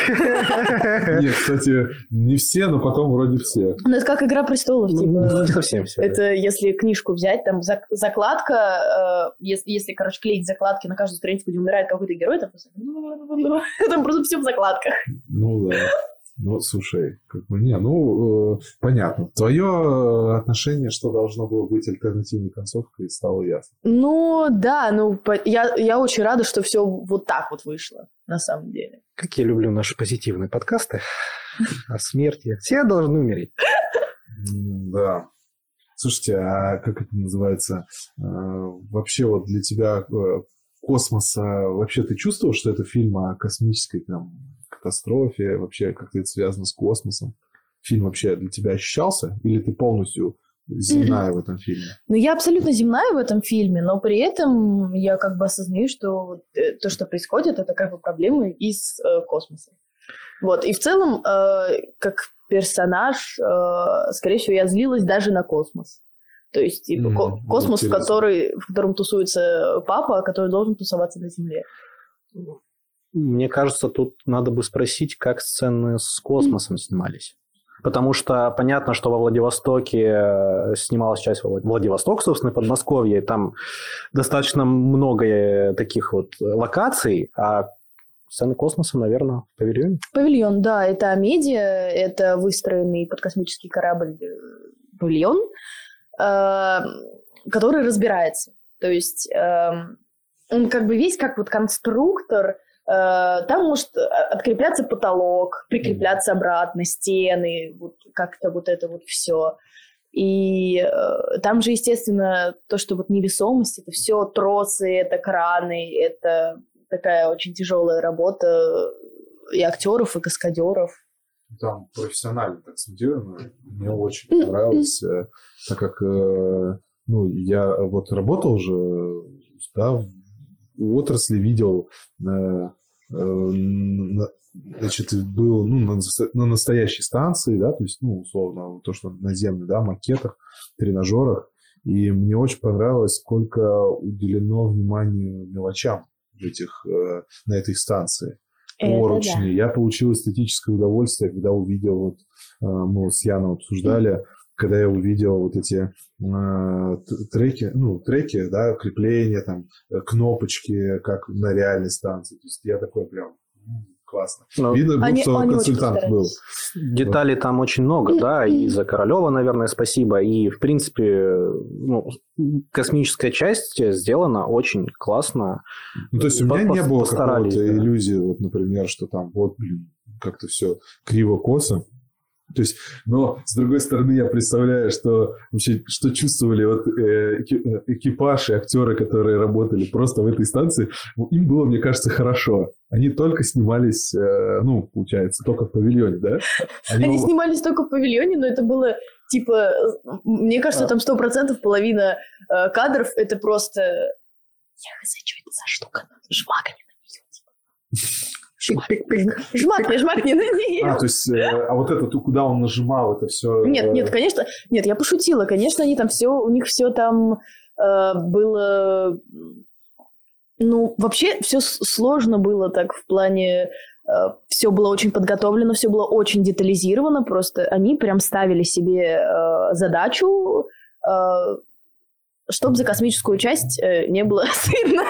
Нет, кстати, не все, но потом вроде все. Ну, это как «Игра престолов», Ну, типа... Не совсем все. Это если книжку взять, там зак- закладка, э, если, если, короче, клеить закладки на каждую страницу, где умирает какой-то герой, там просто, там просто все в закладках. Ну да. Ну, слушай, как бы не, ну, э, понятно. Твое отношение, что должно было быть альтернативной концовкой, стало ясно. Ну, да, ну, по- я, я очень рада, что все вот так вот вышло, на самом деле. Как я люблю наши позитивные подкасты о смерти. Все должны умереть. Да. Слушайте, а как это называется? Э, Вообще вот для тебя э, космоса, вообще ты чувствовал, что это фильм о космической там, катастрофе, вообще как-то это связано с космосом? Фильм вообще для тебя ощущался? Или ты полностью земная в этом фильме? Ну, я абсолютно земная в этом фильме, но при этом я как бы осознаю, что э, то, что происходит, это как бы проблемы из э, космоса. Вот, и в целом, э, как персонаж, э, скорее всего, я злилась даже на космос. То есть, типа, Мгм, ко- космос, в, который, в котором тусуется папа, который должен тусоваться на Земле. Мне кажется, тут надо бы спросить, как сцены с космосом снимались. Потому что понятно, что во Владивостоке э, снималась часть Влад- Владивосток, собственно, Подмосковье, там достаточно много э, таких вот локаций, а сцены космоса, наверное, в павильоне. Павильон, да, это Амедиа, это выстроенный под космический корабль э, павильон, который разбирается. То есть эм, он как бы весь как вот конструктор, там может открепляться потолок, прикрепляться обратно стены, вот как-то вот это вот все. И э, там же, естественно, то, что вот невесомость, это все тросы, это краны, это такая очень тяжелая работа и актеров, и каскадеров. Там профессионально так смотрено. Мне очень понравилось, э, так как э, ну, я вот работал уже да, в отрасли, видел э, э, значит, был ну, на, на настоящей станции, да, то есть, ну, условно, то, что наземный, да, макетах, тренажерах. И мне очень понравилось, сколько уделено внимания мелочам этих, э, на этой станции. Поручни. Да. Я получил эстетическое удовольствие, когда увидел, вот э, мы с Яном обсуждали, когда я увидел вот эти э, треки, ну, треки, да, крепления, там, э, кнопочки, как на реальной станции. То есть я такой прям классно. Но Видно, они, что они консультант был. Деталей вот. там очень много, да, и за Королева, наверное, спасибо. И, в принципе, ну, космическая часть сделана очень классно. Ну, то есть у меня не было какой-то да. иллюзии, вот, например, что там вот, блин, как-то все криво-косо. То есть, но с другой стороны, я представляю, что вообще, что чувствовали вот э, э, экипаж и актеры, которые работали просто в этой станции, им было, мне кажется, хорошо. Они только снимались, э, ну, получается, только в павильоне, да? Они, Они снимались только в павильоне, но это было типа, мне кажется, а. там сто процентов половина э, кадров это просто я хз, что это за штука, жмаками на нее, типа. Жмакни, жмакни на нее. А, то есть, э, а вот это, куда он нажимал, это все... Нет, нет, конечно, нет, я пошутила. Конечно, они там все, у них все там э, было... Ну, вообще все сложно было так в плане... Э, все было очень подготовлено, все было очень детализировано. Просто они прям ставили себе э, задачу э, чтобы за космическую часть э, не было стыдно.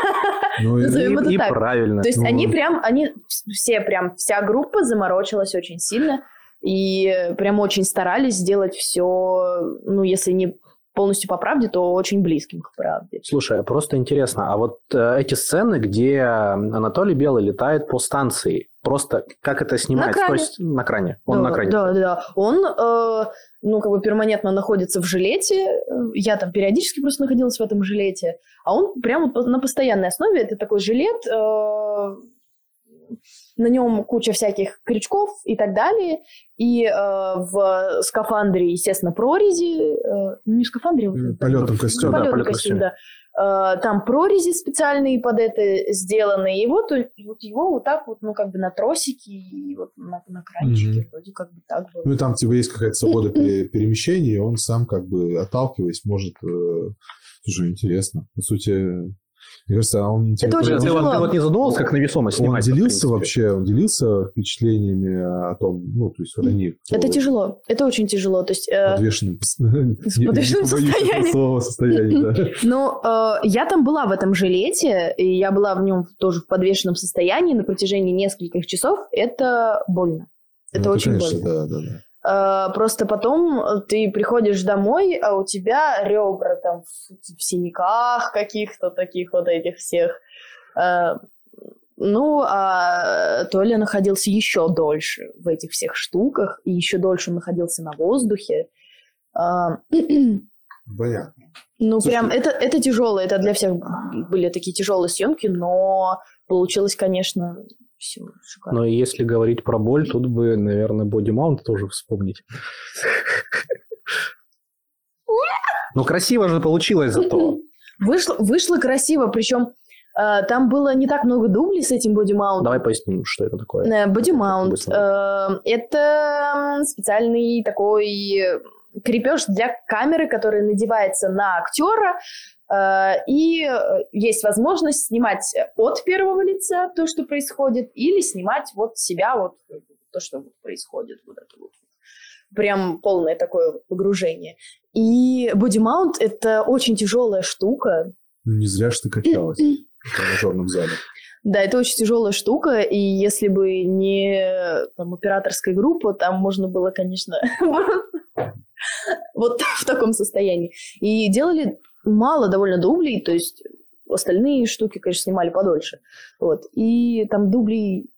Ну, Назовем и, это и так. правильно. То есть ну... они прям, они все прям, вся группа заморочилась очень сильно и прям очень старались сделать все, ну, если не полностью по правде, то очень близким к правде. Слушай, а просто интересно, а вот э, эти сцены, где Анатолий Белый летает по станции, просто как это снимается? На кране. То есть на кране. Он да, на кране. Да, да. Он, э, ну, как бы перманентно находится в жилете. Я там периодически просто находилась в этом жилете. А он прямо на постоянной основе. Это такой жилет, э, на нем куча всяких крючков и так далее. И э, в скафандре, естественно, прорези. Э, не в скафандре. Вот, полетом костюм. Да, полетом костюм, да. Э, там прорези специальные под это сделаны. И вот, вот его вот так вот, ну, как бы на тросике и вот на, на кранчике. Mm-hmm. Вроде как бы так было. Ну, и там типа есть какая-то свобода перемещения, и он сам как бы отталкиваясь может... Тоже интересно. По сути, мне кажется, а он... Это очень ты, вот, ты вот не задумывался, как навесомость Он делился вообще, он делился впечатлениями о том, ну, то есть они... Это тяжело, это очень тяжело. То есть, э... Подвешенным, состоянием. состоянии. Ну, э, я там была в этом жилете, и я была в нем тоже в подвешенном состоянии на протяжении нескольких часов. Это больно. Это ну, очень больно. Да, да, да. А, просто потом э, ты приходишь домой, а у тебя ребра там в, в синяках каких-то таких вот этих всех. А, ну, а Толя находился еще дольше в этих всех штуках, и еще дольше он находился на воздухе. А, Понятно. Ну, Слушай, прям это, это тяжело, это для всех были такие тяжелые съемки, но получилось, конечно, все шикарно. Но если говорить про боль, тут бы, наверное, бодимаунт тоже вспомнить. Ну, красиво же получилось зато. Вышло, вышло красиво, причем э, там было не так много дублей с этим бодимаунтом. Давай поясним, что это такое. Бодимаунт. Э, это специальный такой крепеж для камеры, который надевается на актера, Э, и э, есть возможность снимать от первого лица то, что происходит, или снимать вот себя, вот то, что происходит. Вот это вот. прям полное такое погружение. И бодимаунт — это очень тяжелая штука. Ну, не зря ты качалась в тренажерном зале. Да, это очень тяжелая штука, и если бы не там, операторская группа, там можно было, конечно, вот в таком состоянии. И делали мало довольно дублей, то есть остальные штуки, конечно, снимали подольше. Вот. И там дублей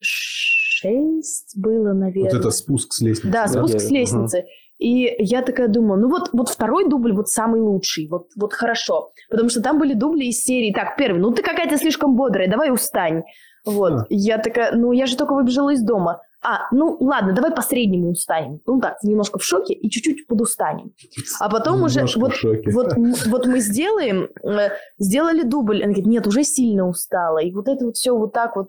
шесть было, наверное. Вот это спуск с лестницы. Да, спуск Да, с да, лестницы. И я такая думаю, ну вот, вот второй дубль вот самый лучший, вот, вот хорошо. Потому что там были дубли из серии, так, первый, ну ты какая-то слишком бодрая, давай устань. Вот, А. я такая, ну я же только выбежала из дома. А, ну ладно, давай по среднему устанем. Ну так, немножко в шоке и чуть-чуть подустанем. А потом уже, Немножко вот, шоке. вот, м- вот мы сделаем, э, сделали дубль. Она говорит, нет, уже сильно устала. И вот это вот все вот так вот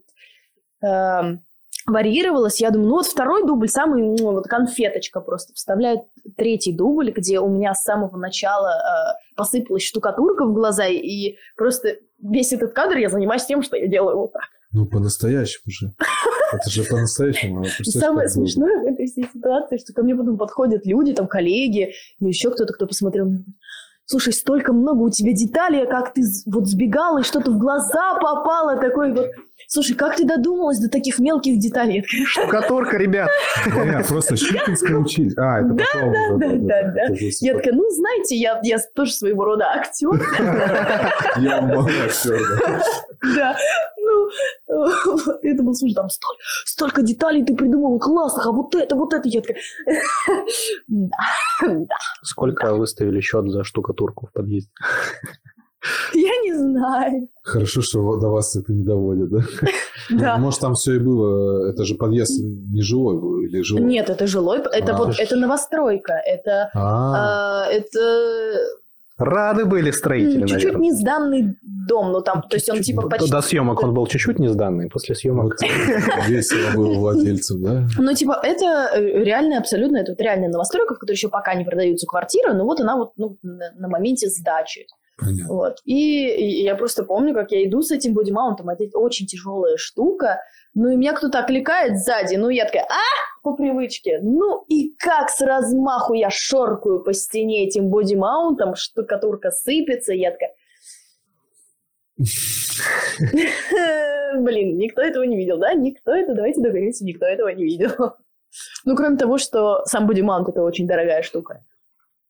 эм, варьировалось. Я думаю, ну вот второй дубль, самый, ну, вот конфеточка просто. Вставляют третий дубль, где у меня с самого начала э, посыпалась штукатурка в глаза, и просто весь этот кадр я занимаюсь тем, что я делаю вот так. Ну, по-настоящему же. Это же по-настоящему. Самое смешное в этой всей ситуации, что ко мне потом подходят люди, там, коллеги, и еще кто-то, кто посмотрел на. Слушай, столько много у тебя деталей, а как ты вот сбегала, и что-то в глаза попало, такой вот... Слушай, как ты додумалась до таких мелких деталей? Штукатурка, ребят. Да, просто Щукинская учили. А, это потом. да, да, да. Это же Я такая, ну, знаете, я, я тоже своего рода актер. Я актер, да. Ну, это был, слушай, там столь- столько деталей ты придумала классных, а вот это, вот это, я такая, да, да, Сколько выставили счет за штукатурку в подъезде? я не знаю, Хорошо, что до вас это не доводит, да? да. Может, там все и было. Это же подъезд не жилой был или жилой? Нет, это жилой, это А. вот, это новостройка, это, А, а, это Рады были строители, чуть-чуть наверное. не сданный дом, ну там, то есть он типа До- почти... До съемок он был чуть-чуть не сданный, после съемок... весело было владельцем, да? Ну, типа, это э, реально абсолютно, это вот реальная новостройка, в которой еще пока не продаются квартиры, но вот она вот ну, на, на моменте сдачи. Понятно. Вот. И, и я просто помню, как я иду с этим бодимаунтом, это очень тяжелая штука, ну и меня кто-то окликает сзади, ну я такая, а, по привычке. Ну и как с размаху я шоркаю по стене этим бодимаунтом, штукатурка сыпется, я такая... Блин, никто этого не видел, да? Никто это, давайте договоримся, никто этого не видел. Ну, кроме того, что сам бодимаунт это очень дорогая штука.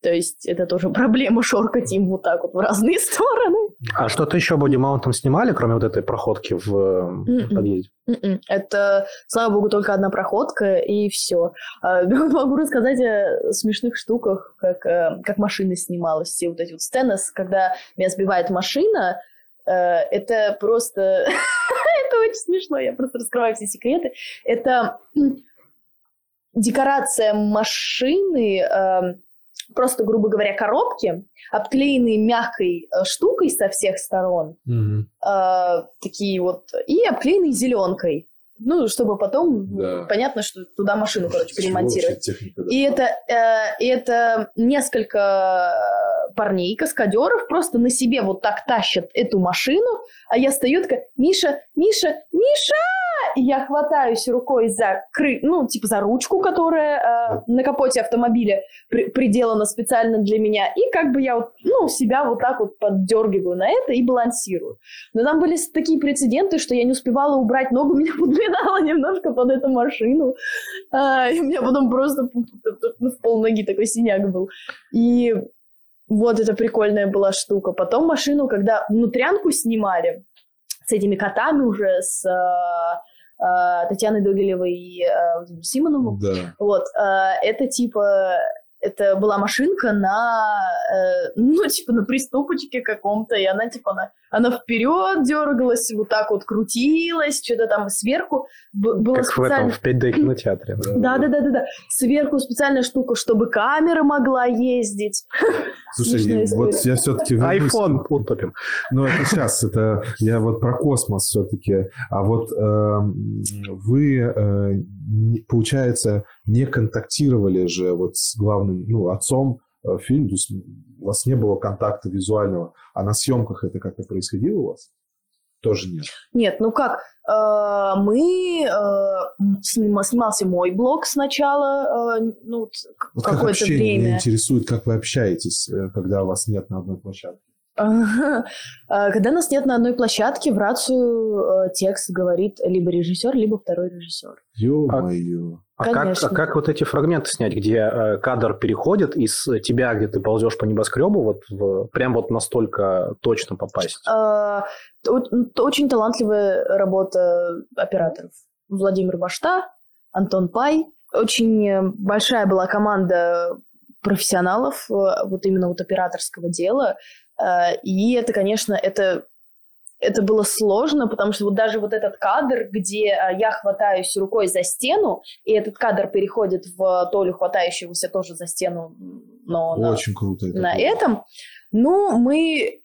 То есть это тоже проблема шоркать им вот так вот в разные стороны. А что-то еще бодимаунтом снимали, кроме вот этой проходки в э, Мгм. подъезде? Мгм. Это, слава богу, только одна проходка, и все. Могу рассказать о смешных штуках, как, э, как машина снималась. Все вот эти вот сцены, когда меня сбивает машина, э, это просто... это очень смешно, я просто раскрываю все секреты. Это декорация машины, э, просто, грубо говоря, коробки, обклеенные мягкой э, штукой со всех сторон, Мгм. э, такие вот, и обклеенные зеленкой. Ну, чтобы потом, Да. понятно, что туда машину, короче, перемонтировать. И это, э, и это несколько парней, каскадеров, просто на себе вот так тащат эту машину, а я стою такая, Миша, Миша, Миша! Я хватаюсь рукой за кры... ну, типа за ручку, которая э, на капоте автомобиля при- приделана специально для меня, и как бы я вот, ну, себя вот так вот поддергиваю на это и балансирую. Но там были такие прецеденты, что я не успевала убрать ногу, меня подминала немножко под эту машину. А, и у меня потом просто в пол ноги такой синяк был. И вот эта прикольная была штука. Потом машину, когда внутрянку снимали с этими котами уже, с э, э, Татьяной Догилевой и э, Симоновым, Да. вот, э, это типа, это была машинка на, ну, типа, на приступочке каком-то, и она, типа, она, она вперед дергалась, вот так вот крутилась, что-то там сверху б- было Как в этом, специально... в 5D кинотеатре. да. Да, да, да, да, да. Сверху специальная штука, чтобы камера могла ездить. Слушай, вот я все-таки... Айфон утопим. Ну, это сейчас, это я вот про космос все-таки. А вот эм, вы, э, получается, не контактировали же вот с главным, ну, отцом э, фильма, то есть у вас не было контакта визуального, а на съемках это как-то происходило у вас? тоже нет? Нет, ну как, э, мы, э, снимался мой блог сначала, ну, Вот как какое-то меня время. интересует, как вы общаетесь, когда вас нет на одной площадке? А, Когда нас нет на одной площадке, в рацию э, текст говорит либо режиссер, либо второй режиссер. Ё-моё. А как, Конечно. а как вот эти фрагменты снять, где э, кадр переходит из тебя, где ты ползешь по небоскребу, вот в, прям вот настолько точно попасть? А, Очень талантливая работа операторов. Владимир Башта, Антон Пай. Очень э, большая была команда профессионалов, э, вот именно вот операторского дела. Э, И это, конечно, это это было сложно, потому что вот даже вот этот кадр, где э, я хватаюсь рукой за стену, и этот кадр переходит в Толю, хватающегося тоже за стену, но на- Очень круто. это на было. этом. Ну, мы,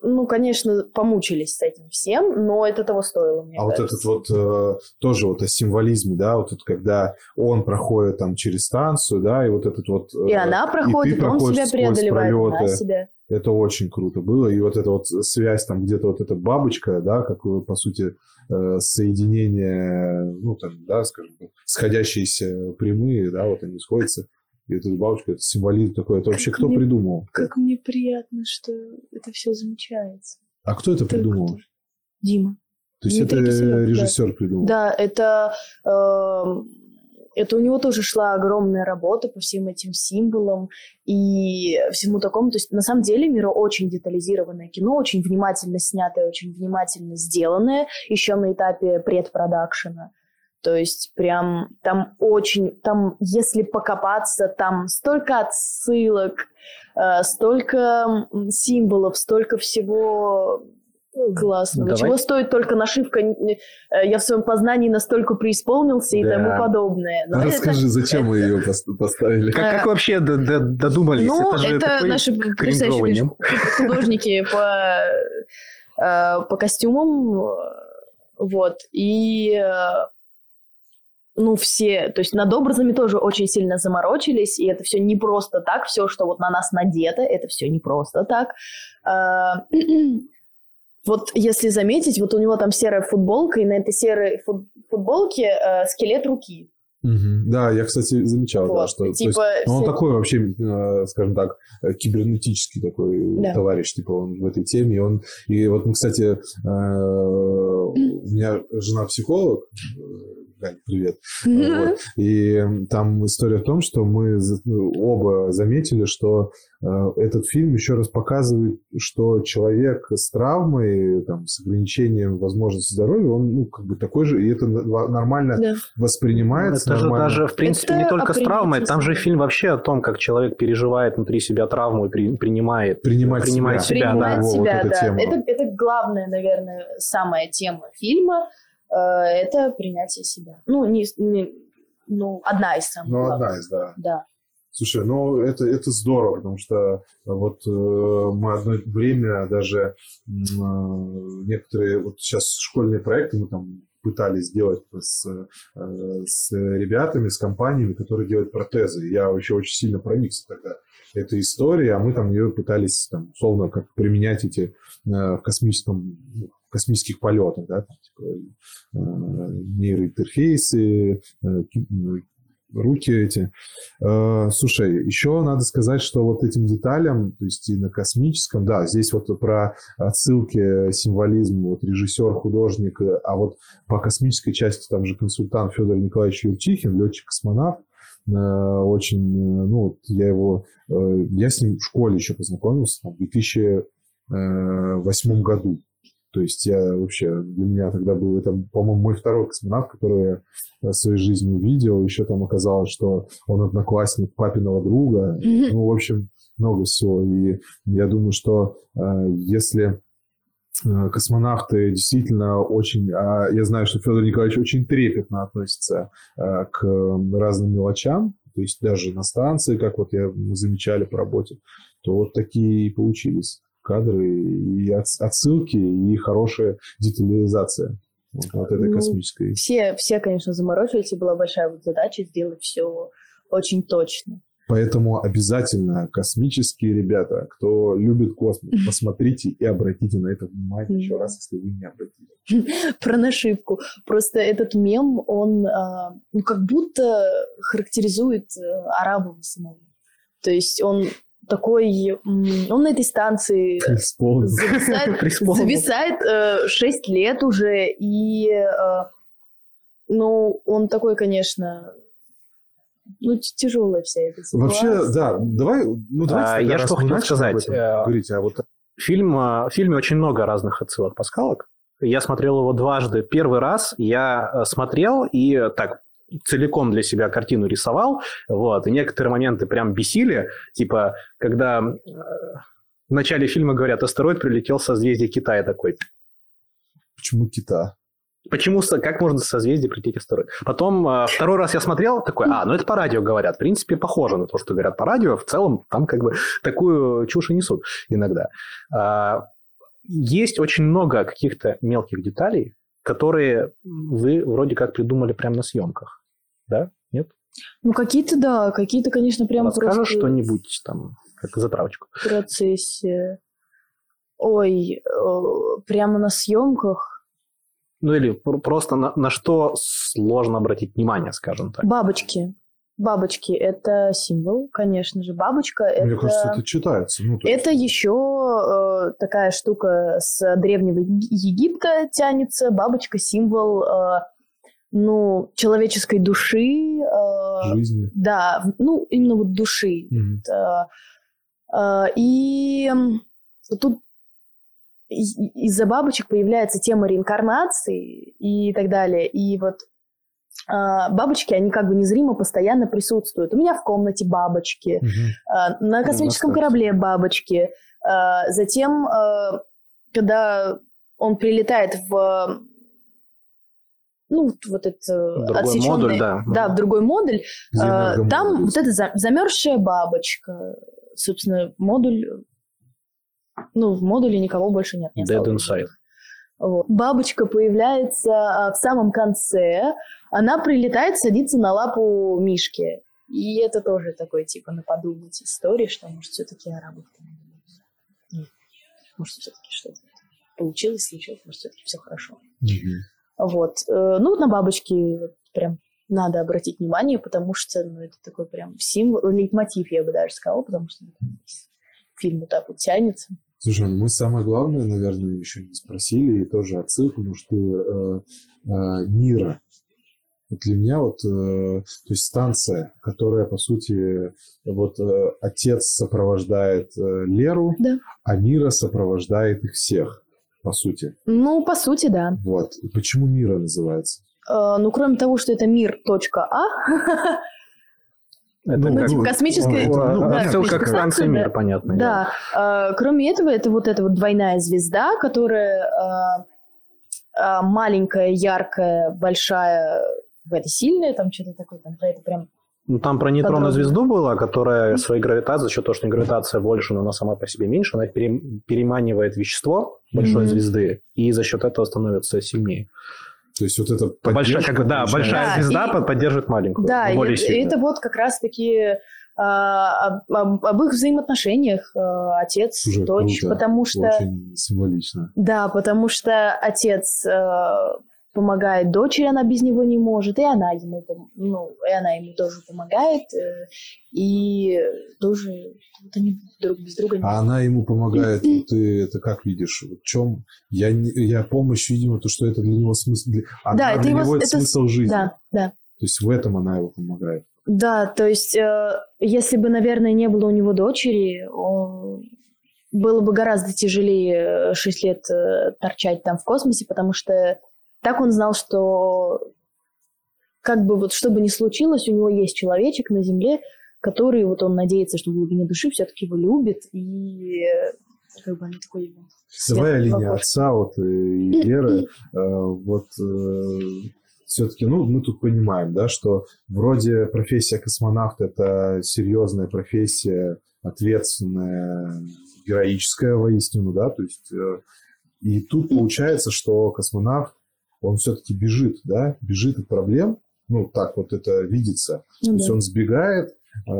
ну, конечно, помучились с этим всем, но это того стоило, мне А вот кажется. этот вот э, тоже вот о символизме, да, вот это когда он проходит там через станцию, да, и вот этот вот... э, И она проходит, он проходишь себя преодолевает, она себя. Это очень круто было. И вот эта вот связь, там где-то вот эта бабочка, да, как э, по сути э, соединение, ну там, да, скажем, так, сходящиеся прямые, да, вот они сходятся. И вот эта бабочка, это символизм такой. Это вообще кто мне- придумал? Как мне приятно, что это все замечается. А кто это Только придумал? тоже. Дима. То есть Дмитрий это Киселев, да. режиссер придумал? Да, это, эм, это у него тоже шла огромная работа по всем этим символам и всему такому. То есть на самом деле Миро очень детализированное кино, очень внимательно снятое, очень внимательно сделанное, еще на этапе предпродакшена. То есть прям там очень, там если покопаться, там столько отсылок, э, столько символов, столько всего классного. Давай. Чего стоит только нашивка э, «Я в своем познании настолько преисполнился» и Да. тому подобное. Но Ну, это- Расскажи, зачем мы ее поставили? Как, как вообще додумались? Ну, это же это такой наши потрясающие художники по, э, по костюмам. Вот. И э, ну, все, то есть над образами тоже очень сильно заморочились, и это все не просто так, все, что вот на нас надето, это все не просто так. Вот если заметить, вот у него там серая футболка, и на этой серой фут- футболке э, скелет руки. Мгм. Да, я, кстати, замечал, да, Вот, что... то есть типа, Ну, он такой вообще, э, скажем так, э, кибернетический такой Да. товарищ, типа он в этой теме. И, он, и вот, мы, кстати, э, у меня жена психолог, Галь, привет. Вот. И там история в том, что мы ну, оба заметили, что э, этот фильм еще раз показывает, что человек с травмой, там, с ограничением возможности здоровья, он ну, как бы такой же, и это нормально Да. воспринимается. Это же нормально. даже, в принципе, Это не только с травмой. Там же фильм вообще о том, как человек переживает внутри себя травму и при- принимает. Принимать принимает себя. себя, принимать да. вот себя, да. тема. Это, это главная, наверное, самая тема фильма. Э, это принятие себя. Ну, не, не- ну, одна из самых Ну, главных. одна из, да. Да. Слушай, ну это, это здорово, потому что вот э, мы одно время даже э, некоторые вот сейчас школьные проекты мы там пытались сделать с, э, с ребятами, с компаниями, которые делают протезы. Я вообще очень сильно проникся тогда этой историей, а мы там ее пытались там, условно как применять эти э, в космическом ну, космических полетах, да, там, типа, э, нейроинтерфейсы, э, ну, руки эти. Э, Слушай, еще надо сказать, что вот этим деталям, то есть и на космическом, да, здесь вот про отсылки, символизм, вот режиссер, художник, э, а вот по космической части там же консультант Федор Николаевич Юрчихин, летчик-космонавт, э, очень, э, ну, вот я его, э, я с ним в школе еще познакомился, в 2008 году. То есть я вообще, для меня тогда был, это, по-моему, мой второй космонавт, который я в своей жизни увидел. Еще там оказалось, что он одноклассник папиного друга. Ну, в общем, много всего. И я думаю, что э, если э, космонавты действительно очень... а я знаю, что Федор Николаевич очень трепетно относится э, к разным мелочам, то есть даже на станции, как вот я, замечали по работе, то вот такие и получились кадры и отс- отсылки, и хорошая детализация вот, вот этой Ну, космической. Все, все, конечно, заморочились, и была большая вот задача сделать все очень точно. Поэтому обязательно космические ребята, кто любит космос, посмотрите и обратите на это внимание еще раз, если вы не обратили. Про нашивку. Просто этот мем, он а, ну, как будто характеризует э, Арабова самого. То есть он такой, он на этой станции Преисполнен. зависает, Преисполнен. зависает э, 6 лет уже, и э, ну, он такой, конечно, ну, тяжелая вся эта ситуация. Вообще, да, давай, ну давайте А, я что хотел сказать, э, говорить, а вот Фильм, а, в фильме очень много разных отсылок пасхалок. Я смотрел его дважды. Первый раз я э, смотрел и э, так целиком для себя картину рисовал, вот, и некоторые моменты прям бесили, типа, когда э, в начале фильма говорят, астероид прилетел в созвездие Китая, такой, почему кита? Почему, как можно с созвездия прилететь астероид? Потом э, второй раз я смотрел, такой, а, ну это по радио говорят. В принципе, похоже на то, что говорят по радио. В целом, там как бы такую чушь и несут иногда. А, есть очень много каких-то мелких деталей, которые вы вроде как придумали прямо на съемках. Да? Нет? Ну, какие-то, да, какие-то, конечно, прям Расскажешь просто что-нибудь там, как затравочку? в процессе. Ой, э, прямо на съемках. Ну или пр- просто на, на что сложно обратить внимание, скажем так. Бабочки. Бабочки – это символ, конечно же. Бабочка – Мне это... кажется, это читается. Ну, есть- Это еще э, такая штука с древнего Еги- Египта тянется. Бабочка – символ, э, ну, человеческой души. э, жизни. да, ну, именно вот души. Мгм. Э, э, И тут из- из-за бабочек появляется тема реинкарнации и так далее. И вот а, бабочки, они как бы незримо постоянно присутствуют. У меня в комнате бабочки, Мгм. а, на космическом кстати. корабле бабочки. А, Затем, а, когда он прилетает в ну, вот это Другой отсечённый- модуль, да. Да, в другой модуль. Где А, Там есть. вот эта за- замерзшая бабочка, собственно, модуль. Ну, в модуле никого больше нет. не Dead. Inside. Вот. Бабочка появляется а, в самом конце. Она прилетает, садится на лапу Мишки. И это тоже такой, типа, на подумать истории, что, может, все-таки арабы Может, все-таки что-то получилось, случилось, может, все-таки все хорошо. Мгм. Вот. Э, Ну, на бабочки прям надо обратить внимание, потому что ну, это такой прям символ, лейтмотив, я бы даже сказала, потому что фильм вот так вот тянется. Слушай, ну мы самое главное, наверное, еще не спросили, и тоже отсылку, потому что э, э, Нира. Вот для меня вот, э, то есть станция, которая, по сути, вот э, отец сопровождает э, Леру, Да. а Мира сопровождает их всех, по сути. Ну, по сути, да. Вот. И почему Мира называется? Э, ну, кроме того, что это мир.а, Это Ну, ну, как- типа космическая... это, ну, да, понятно. Отсылка к космическая станции станция, мир, да. понятно. Да. Э, Кроме этого, это вот эта вот двойная звезда, которая э, маленькая, яркая, большая, какая-то сильная, там что-то такое, там про это прям... Ну, там про нейтронную Подробно. звезду было, которая своей гравитацией, за счет того, что гравитация больше, но она сама по себе меньше, она пере- переманивает вещество большой Мгм. звезды, и за счет этого становится сильнее. То есть вот это Большая, как, да, большая Да, звезда и- под- поддерживает маленькую, Да, и более это, сильную. это вот как раз-таки а, об, об- об их взаимоотношениях а, отец, Слушай, дочь, круто. потому что... Очень символично. Да, потому что отец а, помогает дочери, она без него не может, и она ему, ну, и она ему тоже помогает, э, и тоже вот они друг без друга не А она ему помогает, ну, ты это как видишь? В чем? Я, я помощь, видимо, то, что это для него смысл. для- Она Да, это для его- него это смысл жизни. Да, да. То есть в этом она его помогает. Да, то есть, э, если бы, наверное, не было у него дочери, он- было бы гораздо тяжелее 6 лет э, торчать там в космосе, потому что так он знал, что как бы вот что бы ни случилось, у него есть человечек на Земле, который вот он надеется, что в глубине души все-таки его любит, и э, как бы она такой его светлый линия отца вот, и Леры, э, вот все-таки, ну, мы тут понимаем, да, что вроде профессия космонавта – это серьезная профессия, ответственная, героическая воистину, да, то есть э, и тут получается, что космонавт, он все-таки бежит, да, бежит от проблем, ну, так вот это видится, Ну то есть да. он сбегает, Э,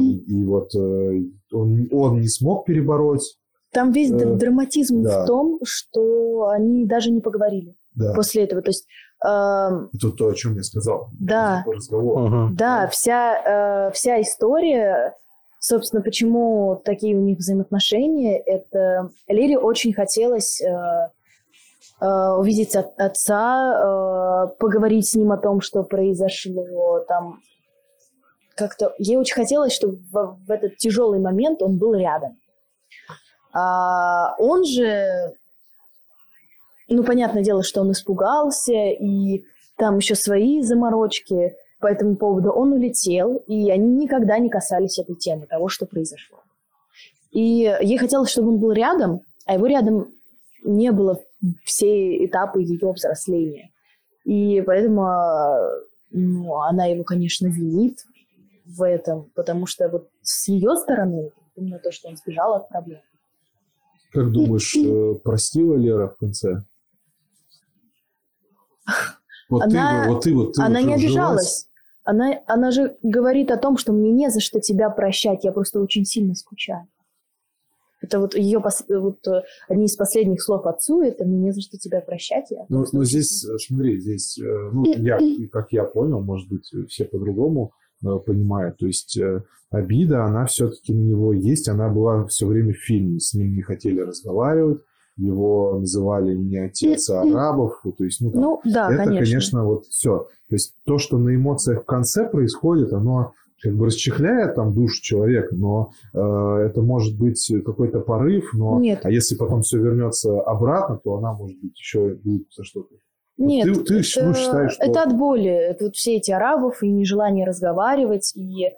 И вот э, он, он не смог перебороть. Там весь Э, драматизм да. в том, что они даже не поговорили Да. после этого. То есть, Это то, о чем я сказал. Да. По разговору. Мгм. да, вся, э, вся история, собственно, почему такие у них взаимоотношения, это Лере очень хотелось э, увидеть от- отца, э, поговорить с ним о том, что произошло, там как-то ей очень хотелось, чтобы в, в этот тяжелый момент он был рядом. А он же, ну, понятное дело, что он испугался, и там еще свои заморочки по этому поводу. Он улетел, и они никогда не касались этой темы, того, что произошло. И ей хотелось, чтобы он был рядом, а его рядом не было все этапы ее взросления. И поэтому ну, она его, конечно, винит в этом, потому что вот с ее стороны именно то, что он сбежал от проблем. Как думаешь, э, простила Лера в конце? Вот Она- ты, вот ты, вот ты она вот не обижалась. Она, она же говорит о том, что мне не за что тебя прощать, я просто очень сильно скучаю. Это вот ее пос- вот, э, одни из последних слов отцу, это мне не за что тебя прощать. Я Ну, ну здесь, э, смотри, здесь, э, ну, я, как я понял, может быть, все по-другому понимают. То есть обида, она все-таки на него есть, она была все время в фильме. С ним не хотели разговаривать, его называли не отец, а арабов. То есть, ну, там, Ну, да, это, конечно. конечно, вот все. То есть то, что на эмоциях в конце происходит, оно как бы расчехляет там душу человека, но э, это может быть какой-то порыв, но Нет. а если потом все вернется обратно, то она может быть еще будет за что-то. Нет, ты- ты это, ну, считаешь, что- это от боли. Это вот все эти арабов и нежелание разговаривать. И, э,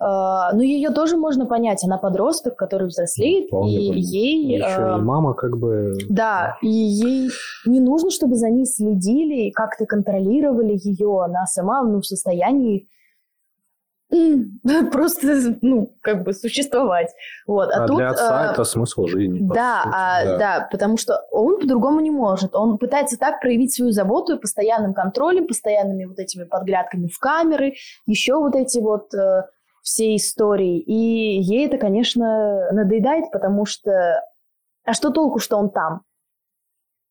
ну, ее тоже можно понять. Она подросток, который взрослеет, Вполне и понятно. ей... Еще э, и мама как бы... Да, и ей не нужно, чтобы за ней следили и как-то контролировали ее. Она сама ну, в состоянии просто, ну, как бы существовать. Вот. А, А тут, для отца э, это смысл жизни. да, а, да. да. потому что он по-другому не может. Он пытается так проявить свою заботу и постоянным контролем, постоянными вот этими подглядками в камеры, еще вот эти вот э, все истории. И ей это, конечно, надоедает, потому что... А что толку, что он там?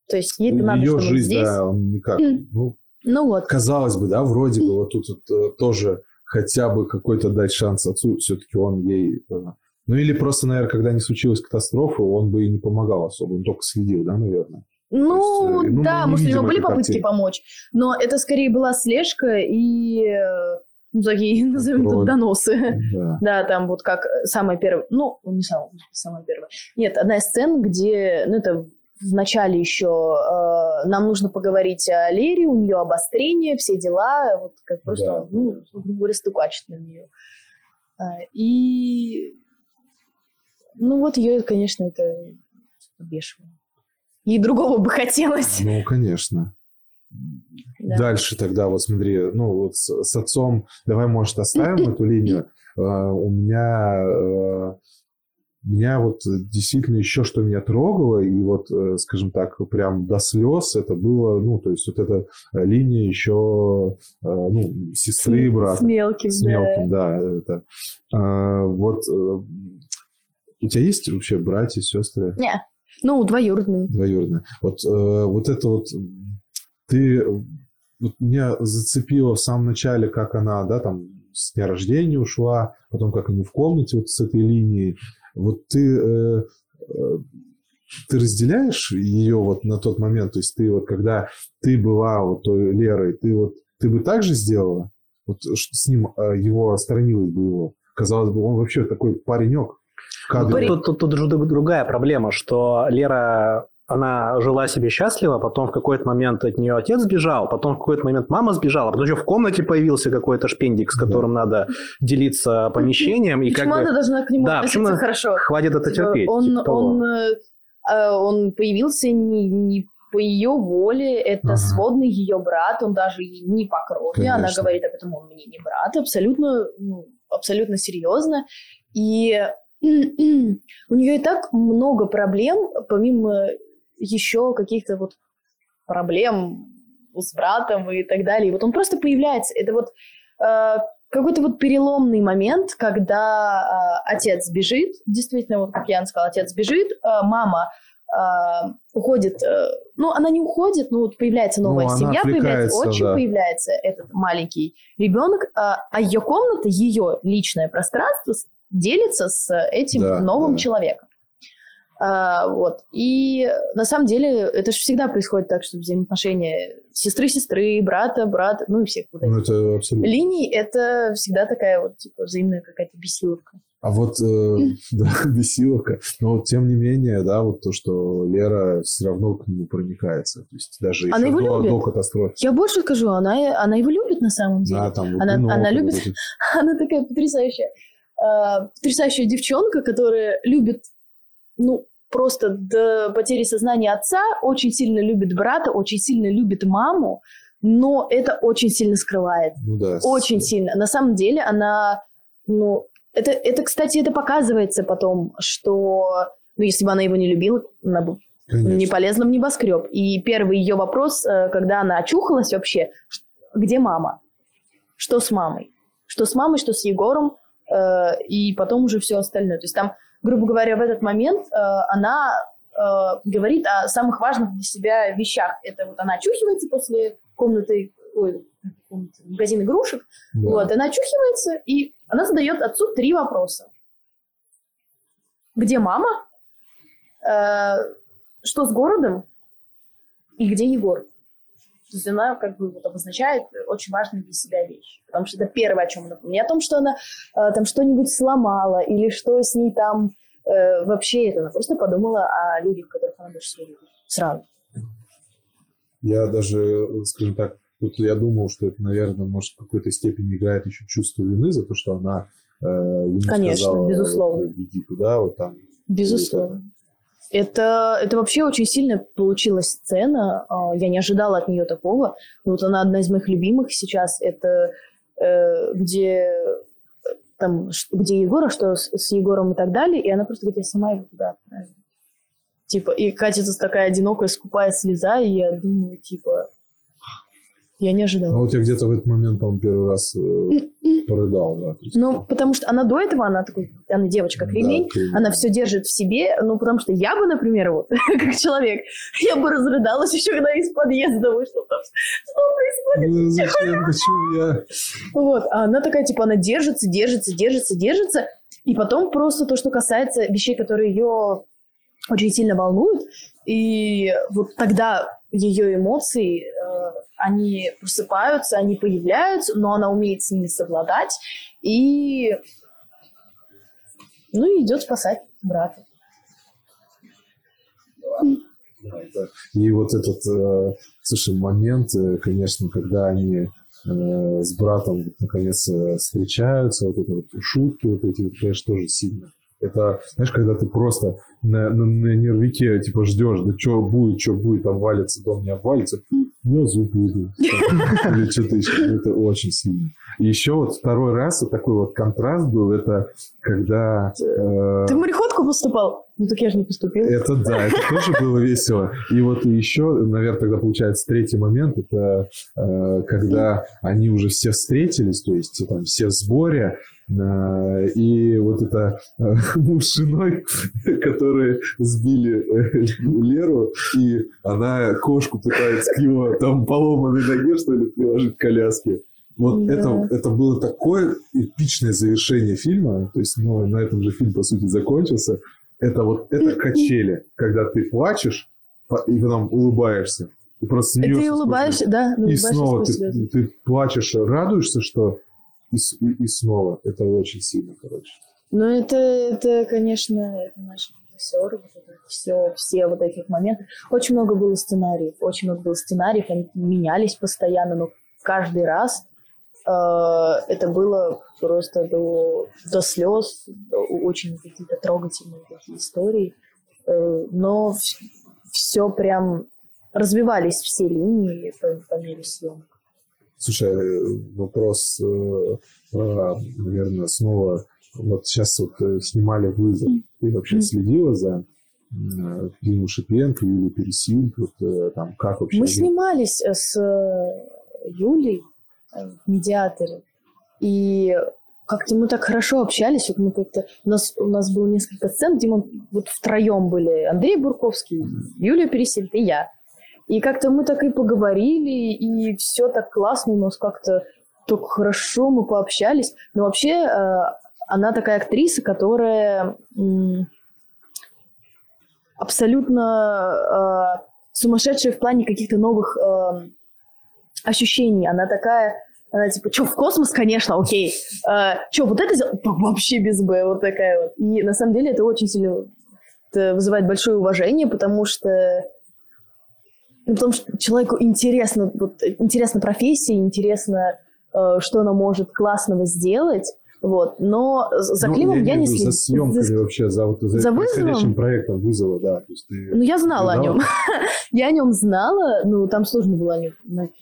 То есть ей-то надо, Ее чтобы он жизнь, здесь. да, он никак. Ну, Ну вот. казалось бы, да, вроде бы вот тут вот, э, тоже хотя бы какой-то дать шанс отцу, все-таки он ей... э, Ну или просто, наверное, когда не случилась катастрофа, он бы и не помогал особо, он только следил, да, наверное. Ну, есть, э, ну, да, может, у него были попытки картины. помочь, но это скорее была слежка и э, ну, такие, назовем это, доносы. Да. Да, там вот как самая первая, ну, не самая, самая первая. Нет, одна из сцен, где, ну, это в начале еще э, нам нужно поговорить о Лере, у нее обострение, все дела, вот как просто, Да. ну, грубо говоря, стукачет на нее. А, и, ну, вот ее, конечно, это бешено. Ей другого бы хотелось. Ну, конечно. Да. Дальше тогда, вот смотри, ну вот с, с отцом, давай, может, оставим эту линию. Э, У меня, э, меня вот действительно еще что меня трогало, и вот, э, скажем так, прям до слез это было, ну, то есть вот эта э, линия еще, э, ну, сестры и брата. С мелким, С да. мелким, да. это. А, Вот э, у тебя есть вообще братья, сестры? Не, ну, двоюродный. двоюродная. Вот, э, вот это вот ты вот меня зацепило в самом начале, как она, да, там с дня рождения ушла, потом как они в комнате вот с этой линией. Вот ты э, э, ты разделяешь ее вот на тот момент, то есть ты вот когда ты была вот той Лерой, ты вот ты бы так же сделала? Вот с ним э, его сторонилась бы его. Казалось бы, он вообще такой паренек. Тут, тут, тут друг- другая проблема, что Лера, она жила себе счастливо, потом в какой-то момент от нее отец сбежал, потом в какой-то момент мама сбежала, потом еще в комнате появился какой-то шпендик, с Да. которым надо делиться помещением. И Почему как она бы должна к нему Да, относиться она- хорошо? хватит это терпеть. Он, типа он, э, э, он появился не, не по ее воле, это Ага. сводный ее брат, он даже не по крови, она Конечно. говорит об этом, он мне не брат, абсолютно, ну, абсолютно серьезно. И у нее и так много проблем, помимо еще каких-то вот проблем с братом и так далее. И вот он просто появляется. Это вот э, какой-то вот переломный момент, когда э, отец бежит, действительно, вот как Ян сказал, отец бежит, э, мама э, уходит, э, ну, она не уходит, ну, вот появляется новая Ну, семья, появляется отчим, да. появляется этот маленький ребенок, а, а ее комната, ее личное пространство делится с этим Да, новым да. человеком. А, вот. И на самом деле это же всегда происходит так, что взаимоотношения сестры-сестры, брата, брата, ну и всех вот этих Ну, это абсолютно. линий, это всегда такая вот, типа, взаимная какая-то бесиловка. А вот, э, да, бесиловка. Но вот тем не менее, да, вот то, что Лера все равно к нему проникается. То есть даже Она его до, любит. до катастрофы. Я больше скажу, она, она его любит на самом деле. Да, там вот Она- вино, она любит- это. Она такая потрясающая, э, потрясающая девчонка, которая любит, ну, просто до потери сознания отца, очень сильно любит брата, очень сильно любит маму, но это очень сильно скрывает. Ну да. Очень сильно. На самом деле она, ну, это, это, кстати, это показывается потом, что, ну, если бы она его не любила, она бы Конечно. не полезла в небоскреб. И первый ее вопрос, э, когда она очухалась вообще, где мама? Что с мамой? Что с мамой, что с Егором? Э, И потом уже все остальное. То есть там, грубо говоря, в этот момент э, она э, говорит о самых важных для себя вещах. Это вот она очухивается после комнаты, ой, комнаты, магазин игрушек, Да. вот, она очухивается, и она задает отцу три вопроса. Где мама? Э, что с городом? И где Егор? То есть она как бы вот обозначает очень важные для себя вещи. Потому что это первое, о чем она помнит. Не о том, что она э, там что-нибудь сломала или что с ней там э, вообще это. Она просто подумала о людях, которых она больше всего любит. Сразу. Я даже, скажем так, тут я думал, что это, наверное, может, в какой-то степени играет еще чувство вины за то, что она э, ему Конечно, сказала, безусловно. вот, иди туда, вот там. Безусловно. Это, это вообще очень сильно получилась сцена. А, Я не ожидала от нее такого. Вот она одна из моих любимых сейчас. Это э, где э, там, где Егор, а что с, с Егором и так далее. И она просто говорит, я сама его туда отправила. Типа, и катится такая одинокая, скупая слеза, и я думаю, типа, я не ожидала. Ну, вот я где-то в этот момент, по-моему, первый раз э, порыдал, да. Ну, потому что она до этого, она такой, она девочка да, кремень, ты- она все держит в себе, ну, потому что я бы, например, вот, как человек, я бы разрыдалась еще, когда из подъезда вышла. там, Что происходит? Ну, зачем, почему я... Вот, а она такая, типа, она держится, держится, держится, держится, и потом просто то, что касается вещей, которые ее очень сильно волнуют, и вот тогда ее эмоции, они просыпаются, они появляются, но она умеет с ними совладать, и ну идет спасать брата. И вот этот, э, слушай, момент, э, конечно, когда они э, с братом наконец встречаются, вот это вот шутки, вот эти, конечно, тоже сильно. Это, знаешь, когда ты просто на, на, на нервике, типа, ждешь, да что будет, что будет, обвалится, дом не обвалится, я зуб выйду. Или что-то еще. Это очень сильно. И еще вот второй раз вот такой вот контраст был, это когда... э, Ты в мореходку поступал? Ну так я же не поступил. это да, это тоже было весело. И вот еще, наверное, тогда получается третий момент, это э, когда они уже все встретились, то есть там все в сборе, и вот это э, муж с женой, которые сбили э, Леру, и она кошку пытается к его там поломанной ноге, что ли, приложить к коляске. Вот Да. это, это было такое эпичное завершение фильма, то есть ну, на этом же фильм, по сути, закончился. Это вот это качели, когда ты плачешь и потом улыбаешься. Ты просто И смеешься. ты сквозь улыбаешься, да, И улыбаешься снова ты, ты плачешь, радуешься, что и, и- и снова. Это очень сильно, короче. Ну, это, это, конечно, это наши режиссеры, вот это все, все вот этих моментов. Очень много было сценариев, очень много было сценариев, они менялись постоянно, но каждый раз э, это было просто до, до слез, до- очень какие-то трогательные такие истории. Э, но все прям развивались все линии по, по мере съемок. Слушай, э, вопрос, э, наверное, снова вот сейчас вот э, снимали вызов. Ты вообще следила за Диму Шипенко, Юлию Пересильд, вот там как вообще? Мы снимались с Юлей в медиаторе. И как-то мы так хорошо общались, вот мы как-то у нас у нас было несколько сцен, где мы вот втроем были: Андрей Бурковский, Юлия Пересильд и я. И как-то мы так и поговорили, и все так классно у нас как-то так хорошо мы пообщались. Но вообще э, она такая актриса, которая абсолютно э, сумасшедшая в плане каких-то новых э, ощущений. Она такая, она типа, что, в космос, конечно, окей. Э, что, вот это сделать? Вообще без Б, вот такая вот. И на самом деле это очень сильно это вызывает большое уважение, потому что ну, потому что человеку интересно, вот, интересна профессия, интересно, э, что она может классного сделать. Вот. Но за Ну, Климом я, имею не слежу. За съемками За- вообще, за, вот, за, За происходящим проектом вызова, да. То есть ты Ну, я знала о наблюдала? нем. я о нем знала, ну, там сложно было о нем,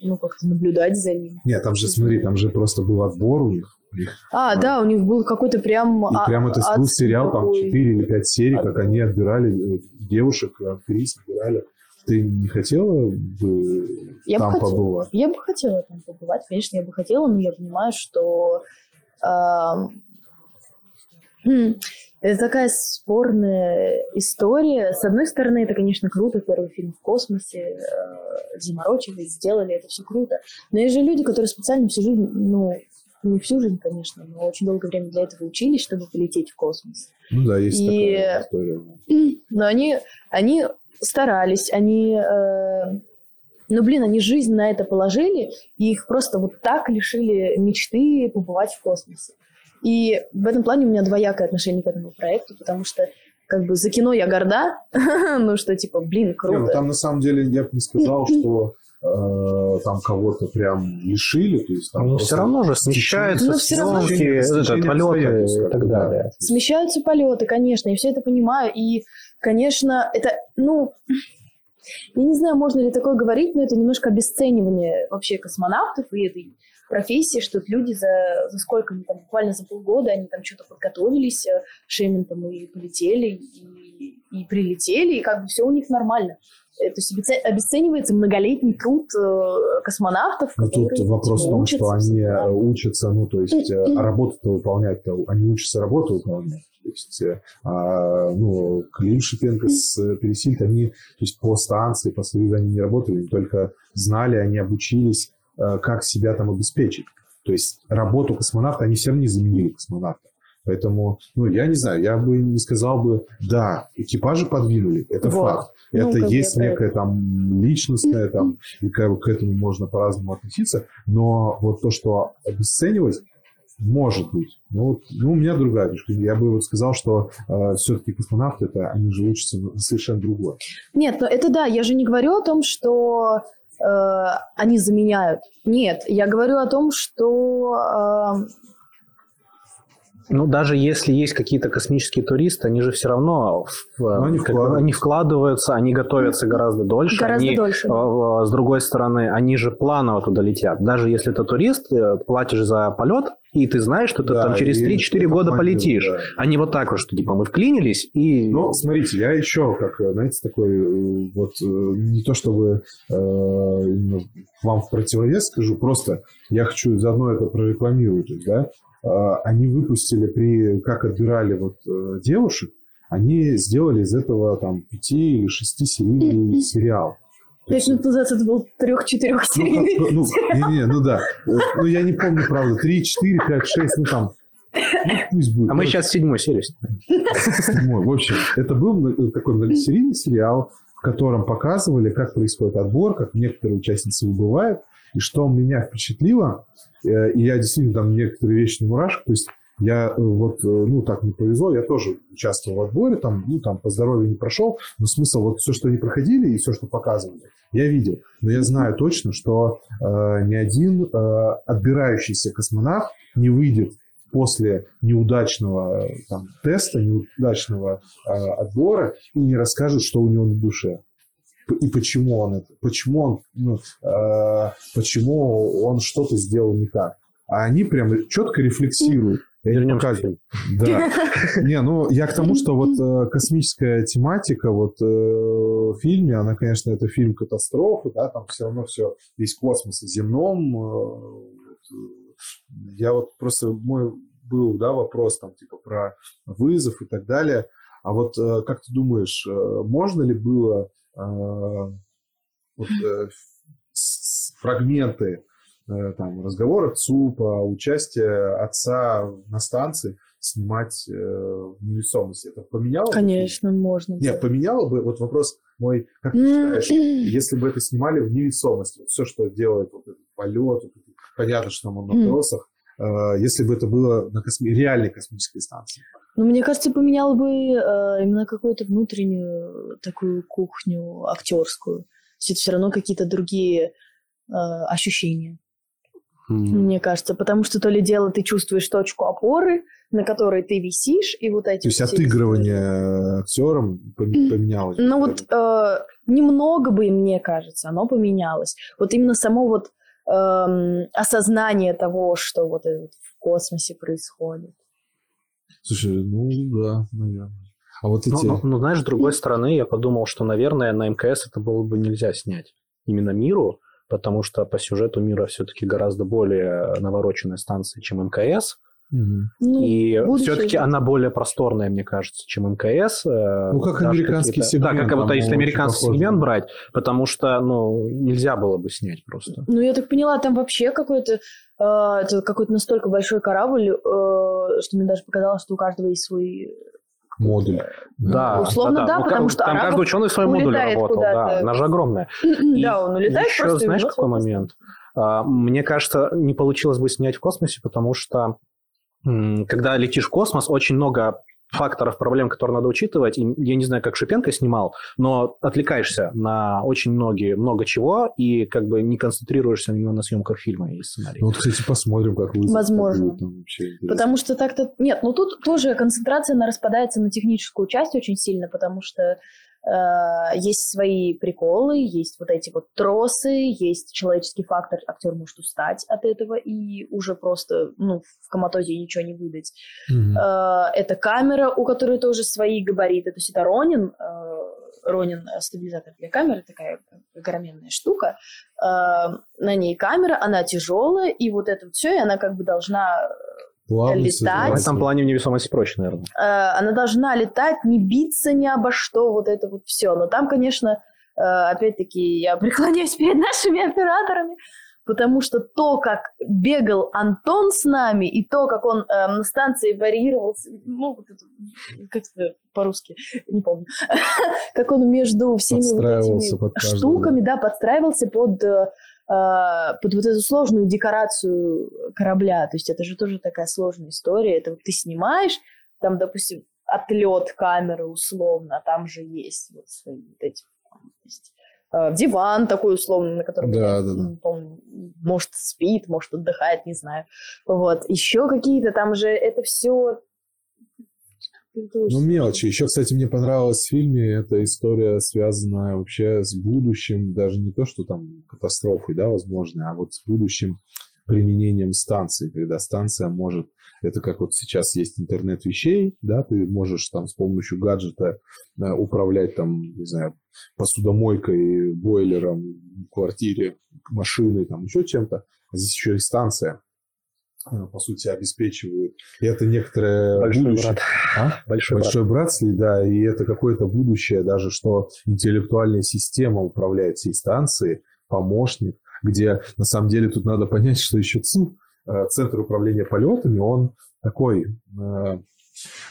ну, как-то наблюдать за ним. Нет, там же, смотри, там же просто был отбор у них. Них А, да, у них был какой-то прям... И а- прям это был сериал, там такой- 4 или 5 серий, как отбор. они отбирали э, девушек, актрис отбирали. Ты не хотела бы Я бы там хотела. побывать? Я бы хотела там побывать, конечно, я бы хотела, но я понимаю, что хм, это такая спорная история. С одной стороны, это, конечно, круто, первый фильм в космосе, э, заморочились, сделали, это все круто. Но есть же люди, которые специально всю жизнь, ну, не всю жизнь, конечно, но очень долгое время для этого учились, чтобы полететь в космос. Ну да, есть И- такая история. Но они, они старались, они... э, ну, блин, они жизнь на это положили, и их просто вот так лишили мечты побывать в космосе. И в этом плане у меня двоякое отношение к этому проекту, потому что как бы за кино я горда, ну что типа, блин, Не, круто. ну там на самом деле я бы не сказал, что э, там кого-то прям лишили. То есть, там Ну, все равно же смещаются Ну, съемки, полеты и так далее. Смещаются полеты, конечно, я все это понимаю. И, конечно, это, ну, я не знаю, можно ли такое говорить, но это немножко обесценивание вообще космонавтов и этой профессии, что люди за, за сколько, ну, там, буквально за полгода, они там что-то подготовились, э, Шементом и полетели, и, и прилетели, и как бы все у них нормально. То есть обесце- обесценивается многолетний труд э, космонавтов, Но тут вопрос в том, учатся что они э, учатся, ну, то есть, э, а работу-то выполнять-то, они учатся работу выполнять. То есть, а, ну, Клим Шипенко с Пересильд, они, то есть, по станции, по Союзу они не работали, они только знали, они обучились, как себя там обеспечить. То есть, работу космонавта они все равно не заменили космонавта. Поэтому, ну, я не знаю, я бы не сказал бы, да, экипажи подвинули, это Вот. факт. Ну, это как бы есть я про некое там личностное, там, и к, к этому можно по-разному относиться, но вот то, что обесценивать, может быть. Ну, вот, ну, у меня другая точка. Я бы вот сказал, что все-таки космонавты, это они же учатся совершенно другое. Нет, ну это да, я же не говорю о том, что э, они заменяют. Нет, я говорю о том, что э, Ну, даже если есть какие-то космические туристы, они же все равно в- они как вкладываются. они вкладываются, они готовятся гораздо дольше. гораздо они, дольше. э, э, С другой стороны, они же планово туда летят. Даже если ты турист, э, платишь за полет, и ты знаешь, что ты Да, там через и 3-4 это года полетишь. да. А не вот так вот, что типа мы вклинились и... Ну, смотрите, я еще, как, знаете, такой, э, вот, э, не то чтобы э, вам в противовес скажу, просто я хочу заодно это прорекламировать, да, они выпустили при, как отбирали вот э, девушек, они сделали из этого там пяти или шести серийный сериал. То пять есть, минут назад это был трех-четырех ну, серийный. как- ну, не, не, ну да. Э, Ну, я не помню, правда, три, четыре, пять, шесть, ну там. Ну, пусть будет. А мы сейчас седьмой серию. седьмой. В общем, это был мно- такой многосерийный сериал, в котором показывали, как происходит отбор, как некоторые участницы убывают. И что меня впечатлило, э, и я действительно там некоторые вещи не мурашек, то есть я э, вот, э, ну, так не повезло, я тоже участвовал в отборе, там, ну, там по здоровью не прошел, но смысл, вот все, что они проходили и все, что показывали, я видел. Но я знаю точно, что э, ни один э, отбирающийся космонавт не выйдет после неудачного там, теста, неудачного э, отбора и не расскажет, что у него на душе. И почему он это, почему он, ну, э, почему он что-то сделал не так. А они прям четко рефлексируют. И Вернемся. Да. Не, ну я к тому, что вот э, космическая тематика вот э, в фильме, она, конечно, это фильм катастрофы, да, там все равно все весь космос о земном, э, вот, э, я вот просто мой был, да, вопрос там типа про вызов и так далее. А вот э, как ты думаешь, э, можно ли было э, вот, э, с- с- фрагменты э, там разговора ЦУПа, участия отца на станции снимать э, в невесомости? Это поменяло? бы? Конечно, можно. Нет, поменяло бы, вот вопрос мой, как ты считаешь, если бы это снимали в невесомости, вот все, что делает вот этот полет, вот понятно, что там он на тросах, э, если бы это было на косми- реальной космической станции. Ну, мне кажется, поменяло бы э, именно какую-то внутреннюю такую кухню актерскую. То есть это все равно какие-то другие э, ощущения, М. мне кажется. Потому что то ли дело ты чувствуешь точку опоры, на которой ты висишь, и вот эти... То есть отыгрывание актером пом- поменялось. Ну вот э, немного бы, мне кажется, оно поменялось. Вот именно само вот эм, осознание того, что вот это вот в космосе происходит. Слушай, ну да, наверное. А вот Ну, эти... ну, ну, знаешь, с другой стороны, я подумал, что, наверное, на МКС это было бы нельзя снять. Именно миру, потому что по сюжету мира все-таки гораздо более навороченная станция, чем МКС. Мгм. Ну, и будущее все-таки же. она более просторная, мне кажется, чем МКС. э, Ну, как американский сегмент, Да, как вот если американский похоже. сегмент брать, потому что, ну, нельзя было бы снять просто. Ну, я так поняла, там вообще какой-то, э, это какой-то настолько большой корабль, э, что мне даже показалось, что у каждого есть свой... Модуль. Да, Условно, да, Ну, потому что Там арабов каждый ученый модуле улетает работал, да, она же огромная. И да, он улетает Еще просто... знаешь, какой момент? А, Мне кажется, не получилось бы снять в космосе, потому что когда летишь в космос, очень много факторов, проблем, которые надо учитывать. И я не знаю, как Шипенко снимал, но отвлекаешься на очень многие, много чего и как бы не концентрируешься именно на съемках фильма и сценария. Ну вот, кстати, посмотрим, как вызов Возможно. там вообще интересно. Потому что так-то... Нет, ну тут тоже концентрация она распадается на техническую часть очень сильно, потому что есть свои приколы, есть вот эти вот тросы, есть человеческий фактор, актер может устать от этого и уже просто ну, в коматозе ничего не выдать. Э, это камера, у которой тоже свои габариты. То есть это Ронин, э, Ронин э, стабилизатор для камеры, такая огроменная штука. Э, на ней камера, она тяжелая, и вот это все, и она как бы должна Плавность летать. В это- этом плане в невесомости проще, наверное. Э, она должна летать, не биться ни обо что, вот это вот все. Но там, конечно, э, опять-таки, я преклоняюсь перед нашими операторами, потому что то, как бегал Антон с нами, и то, как он э, на станции варьировался, ну, вот это, как это по-русски, не помню, как он между всеми вот этими штуками, да, подстраивался под э, под вот эту сложную декорацию корабля. То есть это же тоже такая сложная история. Это вот ты снимаешь, там, допустим, отлет камеры условно, а там же есть вот свои вот эти есть, э, диван такой условно, на котором Да, я да, да. помню, может спит, может отдыхает, не знаю. Вот еще какие-то там же это все Ну, мелочи. Еще, кстати, мне понравилась в фильме эта история, связанная вообще с будущим, даже не то, что там катастрофой, да, возможно, а вот с будущим применением станции, когда станция может, это как вот сейчас есть интернет вещей, да, ты можешь там с помощью гаджета э, управлять там, не знаю, посудомойкой, бойлером в квартире, машиной, там еще чем-то. А здесь еще и станция, по сути, обеспечивает. И это некоторое Большой будущее. брат. А? Большой, брат. Большой братский, да, и это какое-то будущее даже, что интеллектуальная система управляет всей станцией, помощник, где на самом деле тут надо понять, что еще ЦУ, э, Центр управления полетами, он такой, э,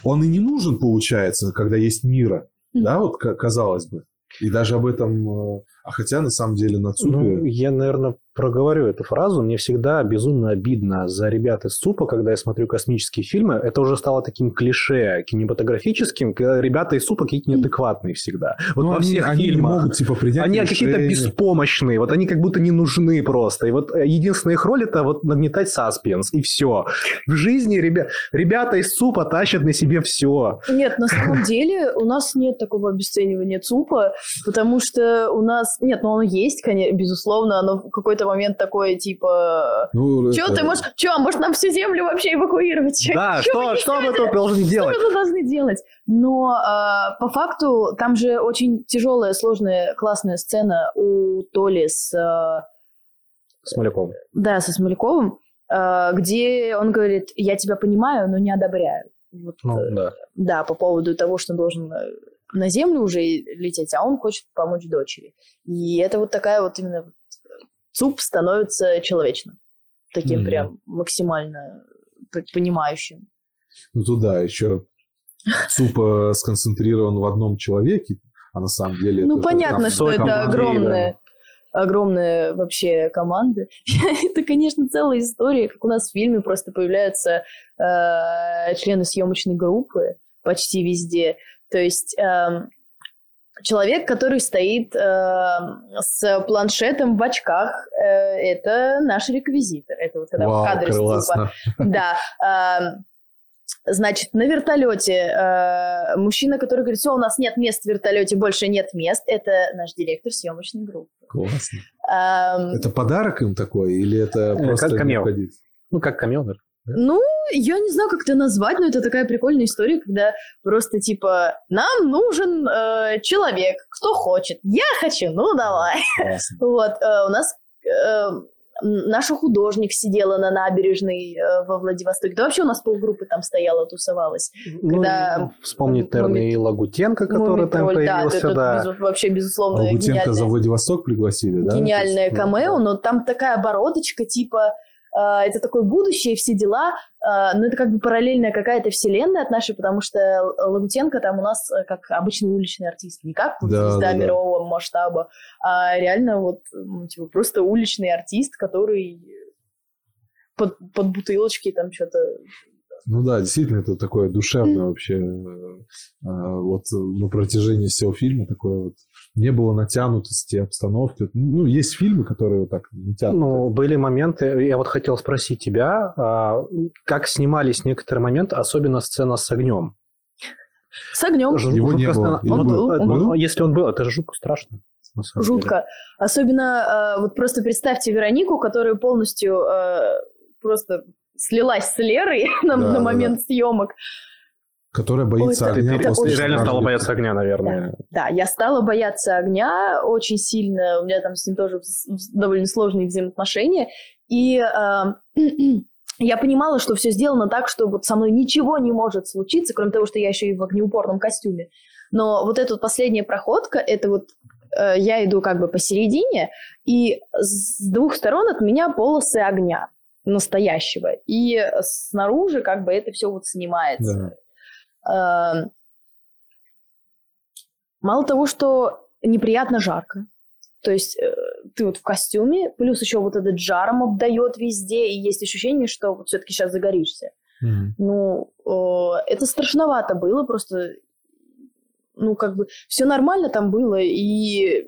он и не нужен, получается, когда есть мира, Мгм. да, вот ка- казалось бы. И даже об этом, э, а хотя на самом деле на ЦУПе... Ну, я, наверное, проговорю эту фразу. Мне всегда безумно обидно за ребят из ЦУПа, когда я смотрю космические фильмы. Это уже стало таким клише кинематографическим, когда ребята из ЦУПа какие-то неадекватные всегда. Вот ну, во они, всех они не фильмах. могут, типа, принять Они какие-то беспомощные, вот они как будто не нужны просто. И вот э, единственная их роль это вот нагнетать саспенс, и все. В жизни ребя... ребята из ЦУПа тащат на себе все. Нет, на самом деле у нас нет такого обесценивания ЦУПа, потому что у нас... Нет, ну оно есть, конечно, безусловно, оно в какой-то момент такое, типа... Ну, Че это- ты можешь... Че, может нам всю землю вообще эвакуировать? Да, что, что мы тут должны Что делать? мы тут должны делать? Но а, по факту там же очень тяжелая, сложная, классная сцена у Толи с... а, Смоляков. да, со Смоляковым. э, где он говорит, я тебя понимаю, но не одобряю. Вот, Ну, э, да. да, по поводу того, что он должен э, на землю уже лететь, а он хочет помочь дочери. И это вот такая вот именно ЦУП становится человечным. Таким Мгм. прям максимально понимающим. Ну туда еще ЦУП э, сконцентрирован в одном человеке, а на самом деле... Ну, понятно, что это огромная, огромная вообще команда. это, конечно, целая история, как у нас в фильме просто появляются э, члены съемочной группы почти везде. То есть эм, человек, который стоит эм, с планшетом в очках, э, это наш реквизитор. Это вот когда в Вау, кадре с классно. да. эм, Значит, на вертолете э, мужчина, который говорит, все, у нас нет мест в вертолете, больше нет мест, это наш директор съемочной группы. Классно. Эм, Это подарок им такой или это Э, просто как камео. Ну, как камео, наверное. Ну, я не знаю, как это назвать, но это такая прикольная история, когда просто типа нам нужен э, человек, кто хочет. Я хочу, ну давай. Классно. Вот, э, у нас э, наша художник сидела на набережной э, во Владивостоке. Да вообще у нас полгруппы там стояла, тусовалась. Когда- Ну, вспомнить, наверное, и Лагутенко, который там Мумий-тролль, да, появился, это да. безу- вообще, безусловно, гениальная, за Владивосток пригласили, да? гениальное есть, ну, камео, но там такая бородочка, типа, это такое будущее, все дела, э, но это как бы параллельная какая-то вселенная от нашей, потому что Лагутенко там у нас э, как обычный уличный артист, не как Да, звезда да, да. мирового масштаба, а реально вот типа, просто уличный артист, который под, под бутылочки там что-то... Ну да, действительно, это такое душевное вообще. э, а, Вот на протяжении всего фильма такое вот не было натянутости обстановки. Ну, есть фильмы, которые вот так натянуты. Ну, были моменты, я вот хотел спросить тебя, а, как снимались некоторые моменты, особенно сцена с огнем? С огнем. Его не было. Он был? Был? Если он был, это же жутко страшно. самом деле. Жутко. Особенно, э, вот просто представьте Веронику, которая полностью э, просто слилась с Лерой на, Да, на да, момент съемок. Которая боится Ой, это- огня. это после Ты реально стала бояться огня, наверное. Да, я стала бояться огня очень сильно. У меня там с ним тоже довольно сложные взаимоотношения. И э, я понимала, что все сделано так, что вот со мной ничего не может случиться, кроме того, что я еще и в огнеупорном костюме. Но вот эта вот последняя проходка, это вот э, я иду как бы посередине, и с двух сторон от меня полосы огня настоящего. И снаружи как бы это все вот снимается. Эм, Мало того, что неприятно жарко, то есть э, ты вот в костюме, плюс еще вот этот жаром обдает везде, и есть ощущение, что вот все-таки сейчас загоришься. Мгм. Ну, э, это страшновато было, просто, ну, как бы, все нормально там было, и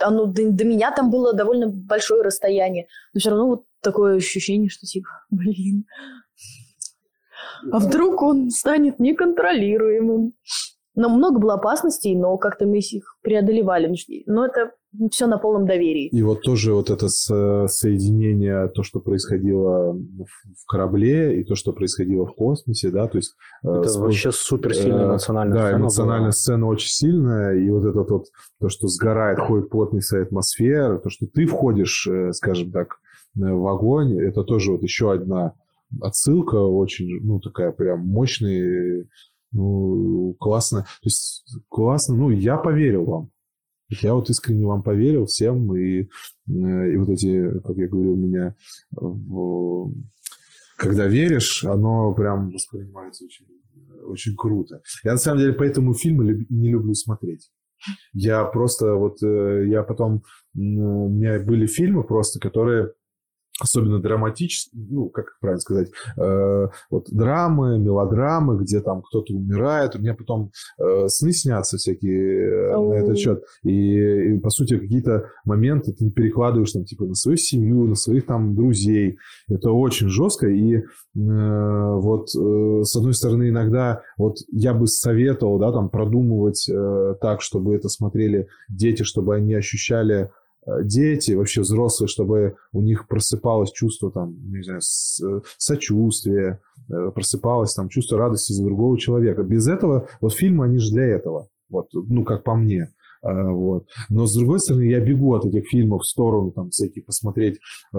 оно, до, до меня там было довольно большое расстояние, но все равно вот такое ощущение, что типа, блин, а вдруг он станет неконтролируемым? Но много было опасностей, но как-то мы их преодолевали. Но это все на полном доверии. И вот тоже вот это со- соединение, то, что происходило в корабле, и то, что происходило в космосе, да, то есть... э, Это с- вообще супер сильная Э, эмоциональная Да, сцена была. эмоциональная сцена очень сильная, и вот это вот, то, что сгорает, ходит плотный слой атмосферы, то, что ты входишь, э, скажем так, э, в огонь, это тоже вот еще одна отсылка очень, ну, такая прям мощная, ну, классная. То есть классно, ну, я поверил вам. Я вот искренне вам поверил всем, и, э, и вот эти, как я говорю, у меня в- когда веришь, оно прям воспринимается очень, очень круто. Я на самом деле поэтому фильмы не люблю смотреть. Я просто вот, э, я потом, у меня были фильмы просто, которые особенно драматические, ну, как правильно сказать, э, вот драмы, мелодрамы, где там кто-то умирает. У меня потом э, сны снятся всякие э, на этот счет. И, и, по сути, какие-то моменты ты перекладываешь там, типа, на свою семью, на своих там друзей. Это очень жестко. И э, вот, э, с одной стороны, иногда вот я бы советовал, да, там, продумывать э, так, чтобы это смотрели дети, чтобы они ощущали дети, вообще взрослые, чтобы у них просыпалось чувство там, не знаю, э, сочувствия, э, просыпалось там чувство радости за другого человека. Без этого, вот фильмы, они же для этого. Вот, ну, как по мне. Вот. Но, с другой стороны, я бегу от этих фильмов в сторону, там, всякие посмотреть, э,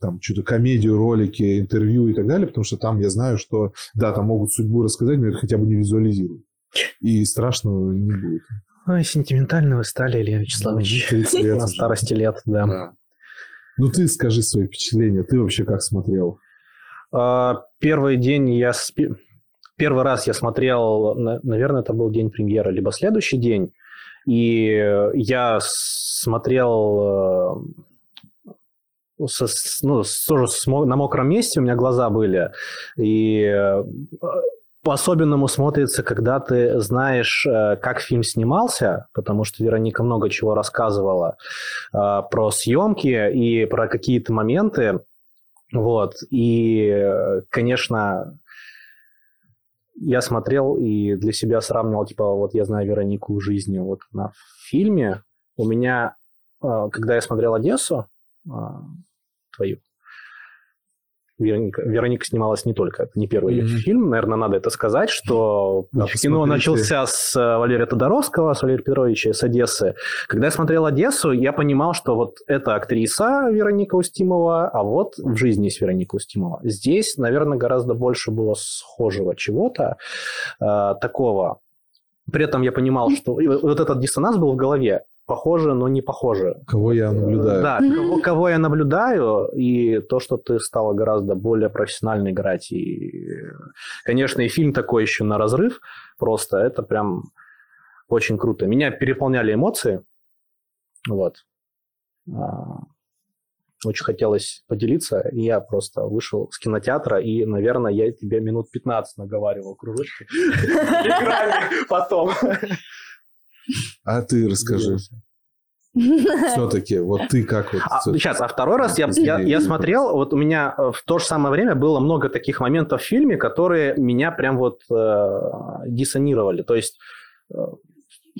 там, что-то комедию, ролики, интервью и так далее, потому что там я знаю, что, да, там могут судьбу рассказать, но это хотя бы не визуализирую. И страшного не будет. Ой, сентиментально вы стали, Илья Вячеславович. Ну, 30 лет На старости лет, да. Да. Ну, ты скажи свои впечатления. Ты вообще как смотрел? А, Первый день я... Первый раз я смотрел, на- наверное, это был день премьеры, либо следующий день, и я смотрел э, со- ну, с- тоже с мо- на мокром месте, у меня глаза были, и э, по-особенному смотрится, когда ты знаешь, э, как фильм снимался, потому что Вероника много чего рассказывала э, про съемки и про какие-то моменты. Вот. И, конечно, я смотрел и для себя сравнивал, типа, вот я знаю Веронику в жизни, вот она в фильме. У меня, э, когда я смотрел «Одессу», твою, Вероника, Вероника снималась не только, это не первый ее Мгм. фильм, наверное, надо это сказать, что Да, кино начался с э, Валерия Тодоровского, с Валерия Петровича, с Одессы. Когда я смотрел «Одессу», я понимал, что вот эта актриса Вероника Устимова, а вот в жизни есть Вероника Устимова. Здесь, наверное, гораздо больше было схожего чего-то э, такого. При этом я понимал, что вот этот диссонанс был в голове. Похоже, но не похоже. Кого я наблюдаю? Да, кого, кого я наблюдаю, и то, что ты стала гораздо более профессионально играть. И, конечно, и фильм такой еще на разрыв. Просто это прям очень круто. Меня переполняли эмоции. Вот. А, Очень хотелось поделиться, и я просто вышел с кинотеатра, и, наверное, я тебе минут 15 наговаривал кружочки. экране Потом. А ты расскажи. Все-таки, вот ты как вот... А, сейчас, а второй раз я, я, я смотрел, вот у меня э, в то же самое время было много таких моментов в фильме, которые меня прям вот э, диссонировали. То есть э,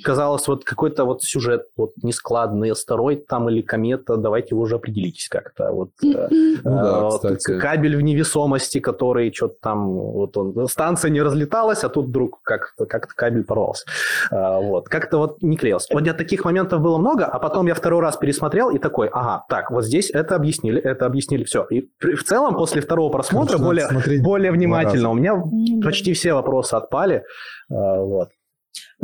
казалось, вот какой-то вот сюжет вот нескладный, астероид там или комета, давайте вы уже определитесь как-то. Вот, э, Ну да, э, вот кстати. кабель в невесомости, который что-то там, вот он, станция не разлеталась, а тут вдруг как-то как кабель порвался. А, Вот, как-то вот не клеилось. Вот для таких моментов было много, а потом я второй раз пересмотрел и такой, ага, так, вот здесь это объяснили, это объяснили, все. И в целом после второго просмотра более, более внимательно. У меня Ну почти все вопросы отпали. Вот.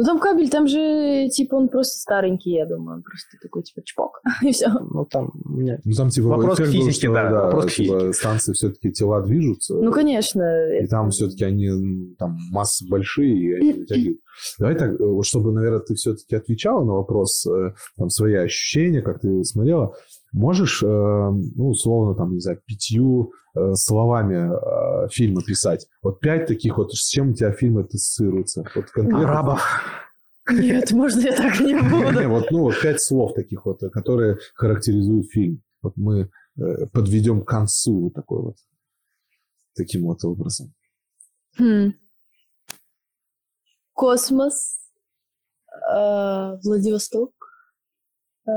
Ну там кабель, там же, типа, он просто старенький, я думаю. Просто такой, типа, чпок, и все. Ну, там меня... Ну, там, типа, Вопрос к был, физике, что, да, вопрос к типа, физике. станции все-таки тела движутся. Ну, конечно. И это- там все-таки они, м, там, массы большие, и они вытягивают. Давай так, э, чтобы, наверное, ты все-таки отвечала на вопрос, э, там, свои ощущения, как ты смотрела, можешь, э, ну, условно, там, не знаю, пятью э, словами э, фильм описать? Вот пять таких вот, с чем у тебя фильм ассоциируется? Вот конкретно. Арабов. Нет, можно я так не буду. вот, ну, вот пять слов таких вот, которые характеризуют фильм. Вот мы подведем к концу вот такой вот, таким вот образом. Хм. Космос, э, Владивосток, э,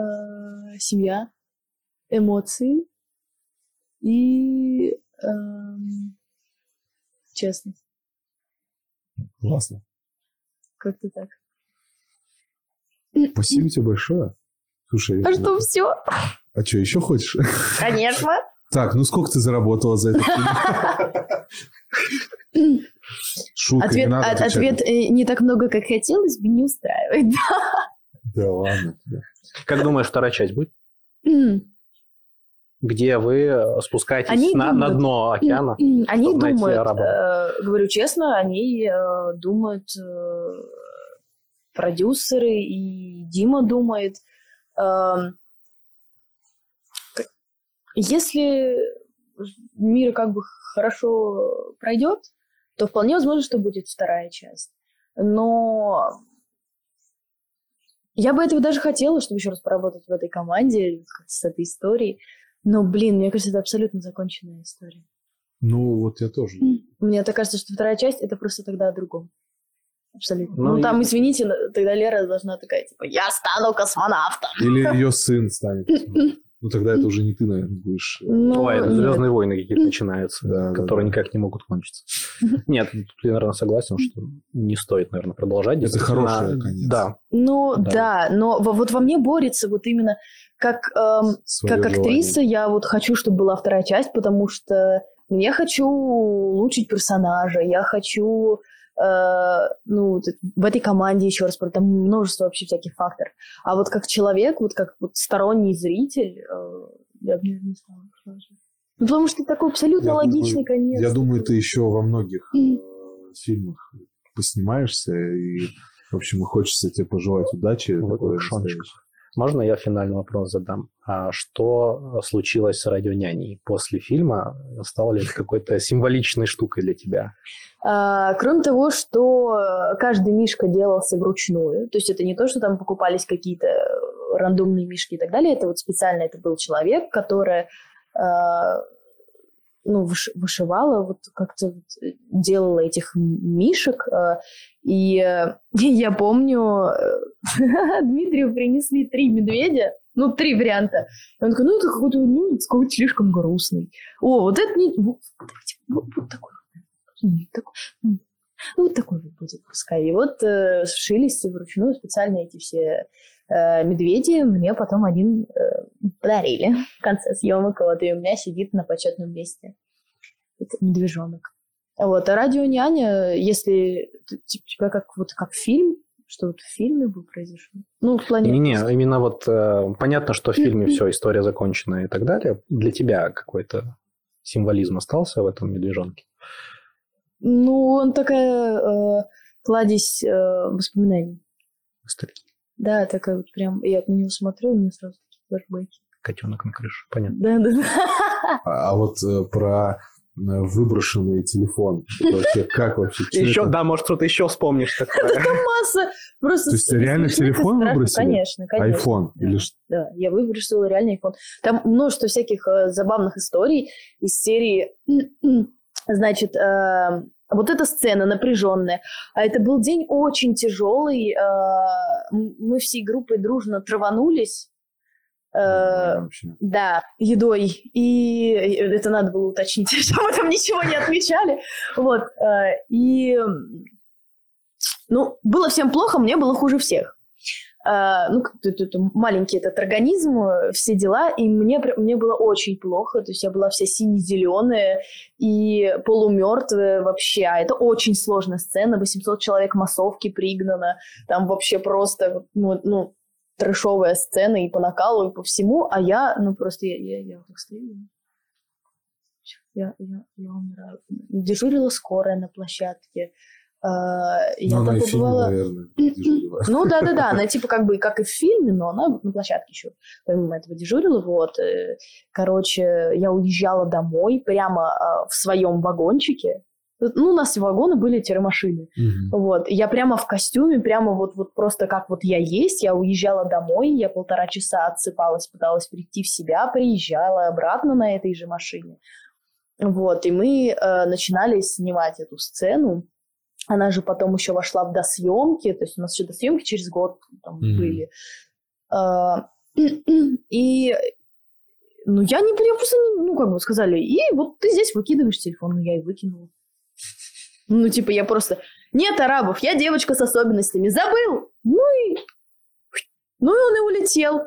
семья, эмоции и эм, честность. Классно. Как-то так. Спасибо тебе большое. Слушай, А э, что, все? а что, еще хочешь? Конечно. Так, ну сколько ты заработала за фильм? Шутка, не Ответ, надо от- ответ э, не так много, как хотелось бы, не устраивает. Да ладно тебе. Как думаешь, вторая часть будет? Где вы спускаетесь Они на, на думают. дно океана? Они думают, э, говорю честно, они э, думают, э, продюсеры и Дима думает, к- если мир как бы хорошо пройдет, то вполне возможно, что будет вторая часть. Но я бы этого даже хотела, чтобы еще раз поработать в этой команде, с этой историей. Но, блин, мне кажется, это абсолютно законченная история. Ну, вот я тоже. Мне так кажется, что вторая часть это просто тогда о другом. Абсолютно. Ну, Ну, и- там, извините, но тогда Лера должна такая, типа, я стану космонавтом. Или ее сын станет. Ну, тогда это уже не ты, наверное, будешь. э, Ну, Ой, это нет. Звездные войны какие-то начинаются, Да, да, которые да. никак не могут кончиться. Нет, тут я, наверное, согласен, что не стоит, наверное, продолжать. Это хороший конец. Да, Ну Да. да, но во- вот во мне борется вот именно как, эм, как актриса, желание. я вот хочу, чтобы была вторая часть, потому что я хочу улучшить персонажа, я хочу, ну, вот это- в этой команде еще раз, там множество вообще всяких факторов. А вот как человек, вот как вот сторонний зритель, э, я бы, не стала. Ну, потому что такой абсолютно Я логичный конец. Я думаю, ты еще во многих э, фильмах поснимаешься, и, в общем, хочется тебе пожелать удачи. Вот такой. Можно я финальный вопрос задам? А что случилось с радионяней после фильма? Стало ли это какой-то символичной штукой для тебя? А, кроме того, что э, каждый мишка делался вручную, то есть это не то, что там покупались какие-то э, рандомные мишки и так далее, это вот специально это был человек, который ну, выш- вышивала, вот как-то э, делала этих мишек. э, И э, я помню, э, Дмитрию принесли три медведя, ну, три варианта. И он такой, ну, это какой-то, ну, какой-то слишком грустный. О, вот это не... Вот, вот- вот такой. Такой. Ну, вот такой вот будет пускай. И вот э, сшились вручную специально эти все медведи. Мне потом один э, подарили в конце съемок. Вот, и у меня сидит на почетном месте этот медвежонок. Вот, а радио няня, если типа тебя как вот как фильм, что вот в фильме бы произошло. Ну, в плане... Не-не, именно вот э, понятно, что в фильме все, история закончена и так далее. Для тебя какой-то символизм остался в этом медвежонке? Ну, он такая э, кладезь э, воспоминаний. Ностальгия. Да, такая вот прям... Я на него смотрю, у меня сразу такие флешбеки. Котенок на крыше, понятно. Да, да, да. А, а вот э, про э, выброшенный телефон. Вообще как вообще? Еще, это? да, может, что-то еще вспомнишь такое. Там масса просто... То есть реально телефон выбросили? Конечно, конечно. Да. или что? Да, я выбросила реально iPhone. Там множество всяких э, забавных историй из серии... Значит, э, вот эта сцена напряженная. А это был день очень тяжелый. э, мы всей группой дружно траванулись. Э, да, едой. И это надо было уточнить, что мы там ничего не отмечали. Вот. э, И, ну, было всем плохо, мне было хуже всех. Э, Ну, это- маленький этот организм, э, все дела, и мне, мне было очень плохо, то есть я была вся сине-зеленая и полумертвая вообще, а это очень сложная сцена, 800 человек массовки пригнано, там вообще просто, ну, ну, трэшовая сцена и по накалу, и по всему, а я, ну, просто я, я, я так стою. Я, я, я умираю. Дежурила скорая на площадке. А, Я Ну, она и в фильме, побывала... наверное. Ну да, да, да, она типа как бы как и в фильме, но она на площадке еще помимо этого дежурила. Вот, э, короче, я уезжала домой прямо а, в своем вагончике. Ну, у нас вагоны были тире-машины. Мгм. Вот, я прямо в костюме, прямо вот, вот просто как вот я есть, я уезжала домой, я полтора часа отсыпалась, пыталась прийти в себя, приезжала обратно на этой же машине. Вот, и мы э, начинали снимать эту сцену. Она же потом еще вошла в досъемки, то есть у нас еще досъемки через год там Мгм. были. А, и ну, я не, я просто, не- ну, как бы сказали, и вот ты здесь выкидываешь телефон, ну, я и выкинула. Ну, типа, я просто, нет арабов, я девочка с особенностями, забыл! Ну и, ну и он и улетел.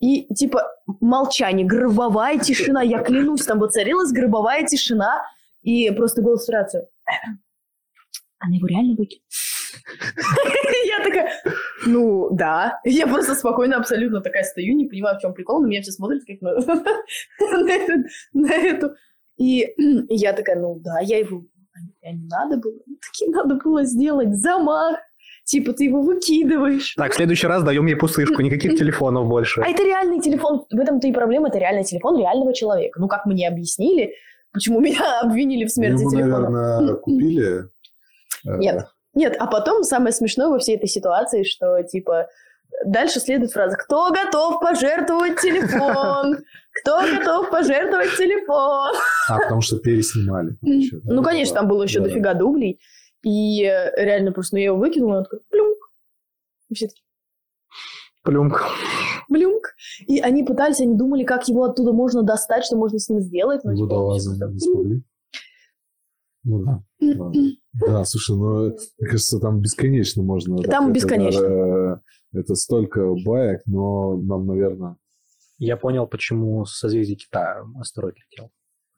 И, типа, молчание, гробовая тишина, я клянусь, там воцарилась гробовая тишина, и просто голос в рацию. Она его реально выкинула. Я такая, ну, да. Я просто спокойно абсолютно такая стою, не понимаю, в чем прикол, на меня все смотрят как на, на эту- на эту. И я такая, ну, да, я его... Не надо было? Таки надо было сделать замах. Типа, ты его выкидываешь. Так, в следующий раз даем ей пустышку, никаких телефонов больше. А это реальный телефон. В этом-то и проблема. Это реальный телефон реального человека. Ну, как мне объяснили, почему меня обвинили в смерти телефона. наверное, купили. Э, Нет. Нет, а потом самое смешное во всей этой ситуации, что, типа, дальше следует фраза «Кто готов пожертвовать телефон? Кто готов пожертвовать телефон?» А, потому что переснимали. еще, да? Ну, конечно, там было еще Да. дофига дублей. И э, реально просто ну, я его выкинула, и он такой «плюнк». И все таки Плюмк. Блюмк. И они пытались, они думали, как его оттуда можно достать, что можно с ним сделать. типа, Водолазы он не что-то- смогли. Ну да. Да, слушай, ну, мне кажется, там бесконечно можно. Там это, бесконечно. э, Это столько баек, но нам, наверное, Я понял, почему с созвездия Кита астероид летел.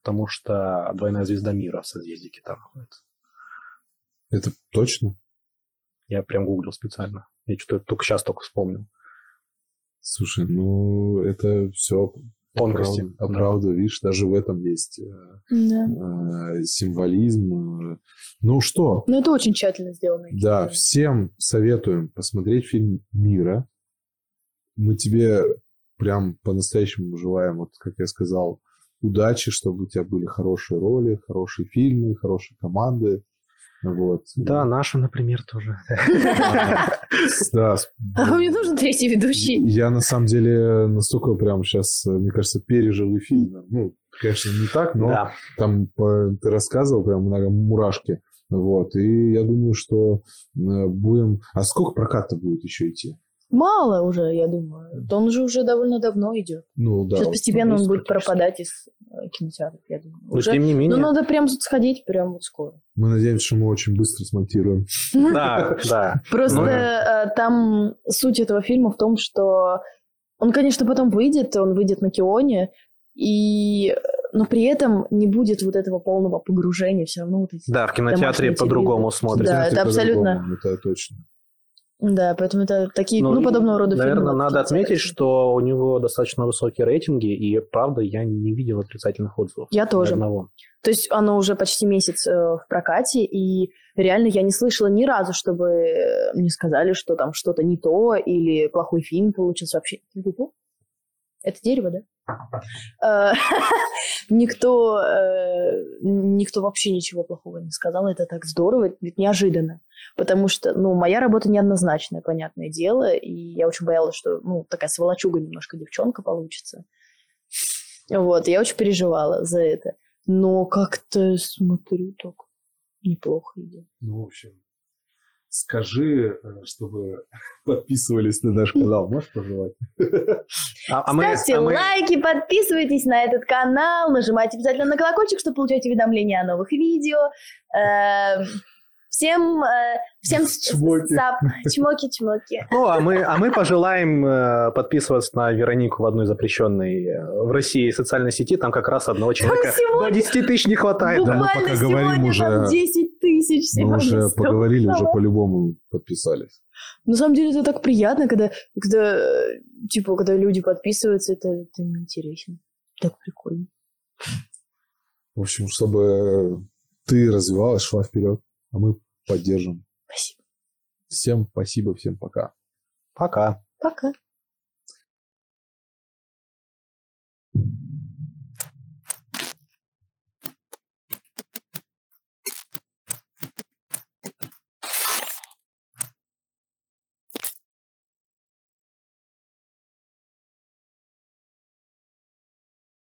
Потому что двойная звезда мира в созвездии Кита находится. это точно. Я прям гуглил специально. Я что-то только сейчас только вспомнил. Слушай, ну, это все Тонкости. Оправда, оправда, видишь, даже в этом есть э, Да. э, символизм. э. Ну что, Но это очень тщательно сделано. да, всем советуем посмотреть фильм «Мира». Мы тебе прям по-настоящему желаем, вот как я сказал, удачи, чтобы у тебя были хорошие роли, хорошие фильмы, хорошие команды. Вот. Да, наша, например, тоже. Да, А мне нужен третий ведущий. Я на самом деле настолько прям сейчас, мне кажется, пережил и фильм. Ну, конечно, не так, но там по- ты рассказывал прям много мурашки. Вот. И я думаю, что э, будем... А сколько проката будет еще идти? Мало уже, я думаю. Он же уже довольно давно идет. Ну, да. Сейчас постепенно он будет пропадать из э, кинотеатров, я думаю. Но Уже- тем не Ну, менее. надо прям сходить прям вот скоро. Мы надеемся, что мы очень быстро смонтируем. Да, да. Просто Ну, э, там суть этого фильма в том, что он, конечно, потом выйдет, он выйдет на Кионе, и... но при этом не будет вот этого полного погружения все равно вот эти... Да, в кинотеатре по-другому смотрят. Да, это абсолютно- Это точно. Да, поэтому это такие, ну, подобного рода фильмы. Наверное, надо отметить, что у него достаточно высокие рейтинги, и правда, я не видел отрицательных отзывов. Я тоже. одного. То есть оно уже почти месяц э, в прокате, и реально я не слышала ни разу, чтобы э, мне сказали, что там что-то не то, или плохой фильм получился вообще. Это дерево, да? Э, Никто, э, никто вообще ничего плохого не сказал. Это так здорово, ведь неожиданно. Потому что, ну, моя работа неоднозначная, понятное дело, и я очень боялась, что, ну, такая сволочуга немножко девчонка получится. Вот, я очень переживала за это. Но как-то смотрю так неплохо идет. Ну, в общем, скажи, э, чтобы подписывались на наш канал. Можешь пожелать? А, а мы- Ставьте а мы- лайки, подписывайтесь на этот канал, нажимайте обязательно на колокольчик, чтобы получать уведомления о новых видео. Эм, Всем, э, всем Чмоки. сап- чмоки-чмоки. Ну, а мы, а мы пожелаем э, подписываться на Веронику в одной запрещенной э, в России социальной сети. Там как раз одного человека сегодня- до 10 тысяч не хватает. Да мы Буквально пока говорим сегодня уже- там 10 тысяч Мы уже поговорили, уже по-любому подписались. На самом деле это так приятно, когда, когда типа, когда люди подписываются, это, это интересно. Так прикольно. В общем, чтобы ты развивалась, шла вперед, а мы поддержим. Спасибо. Всем спасибо, всем пока. Пока. Пока.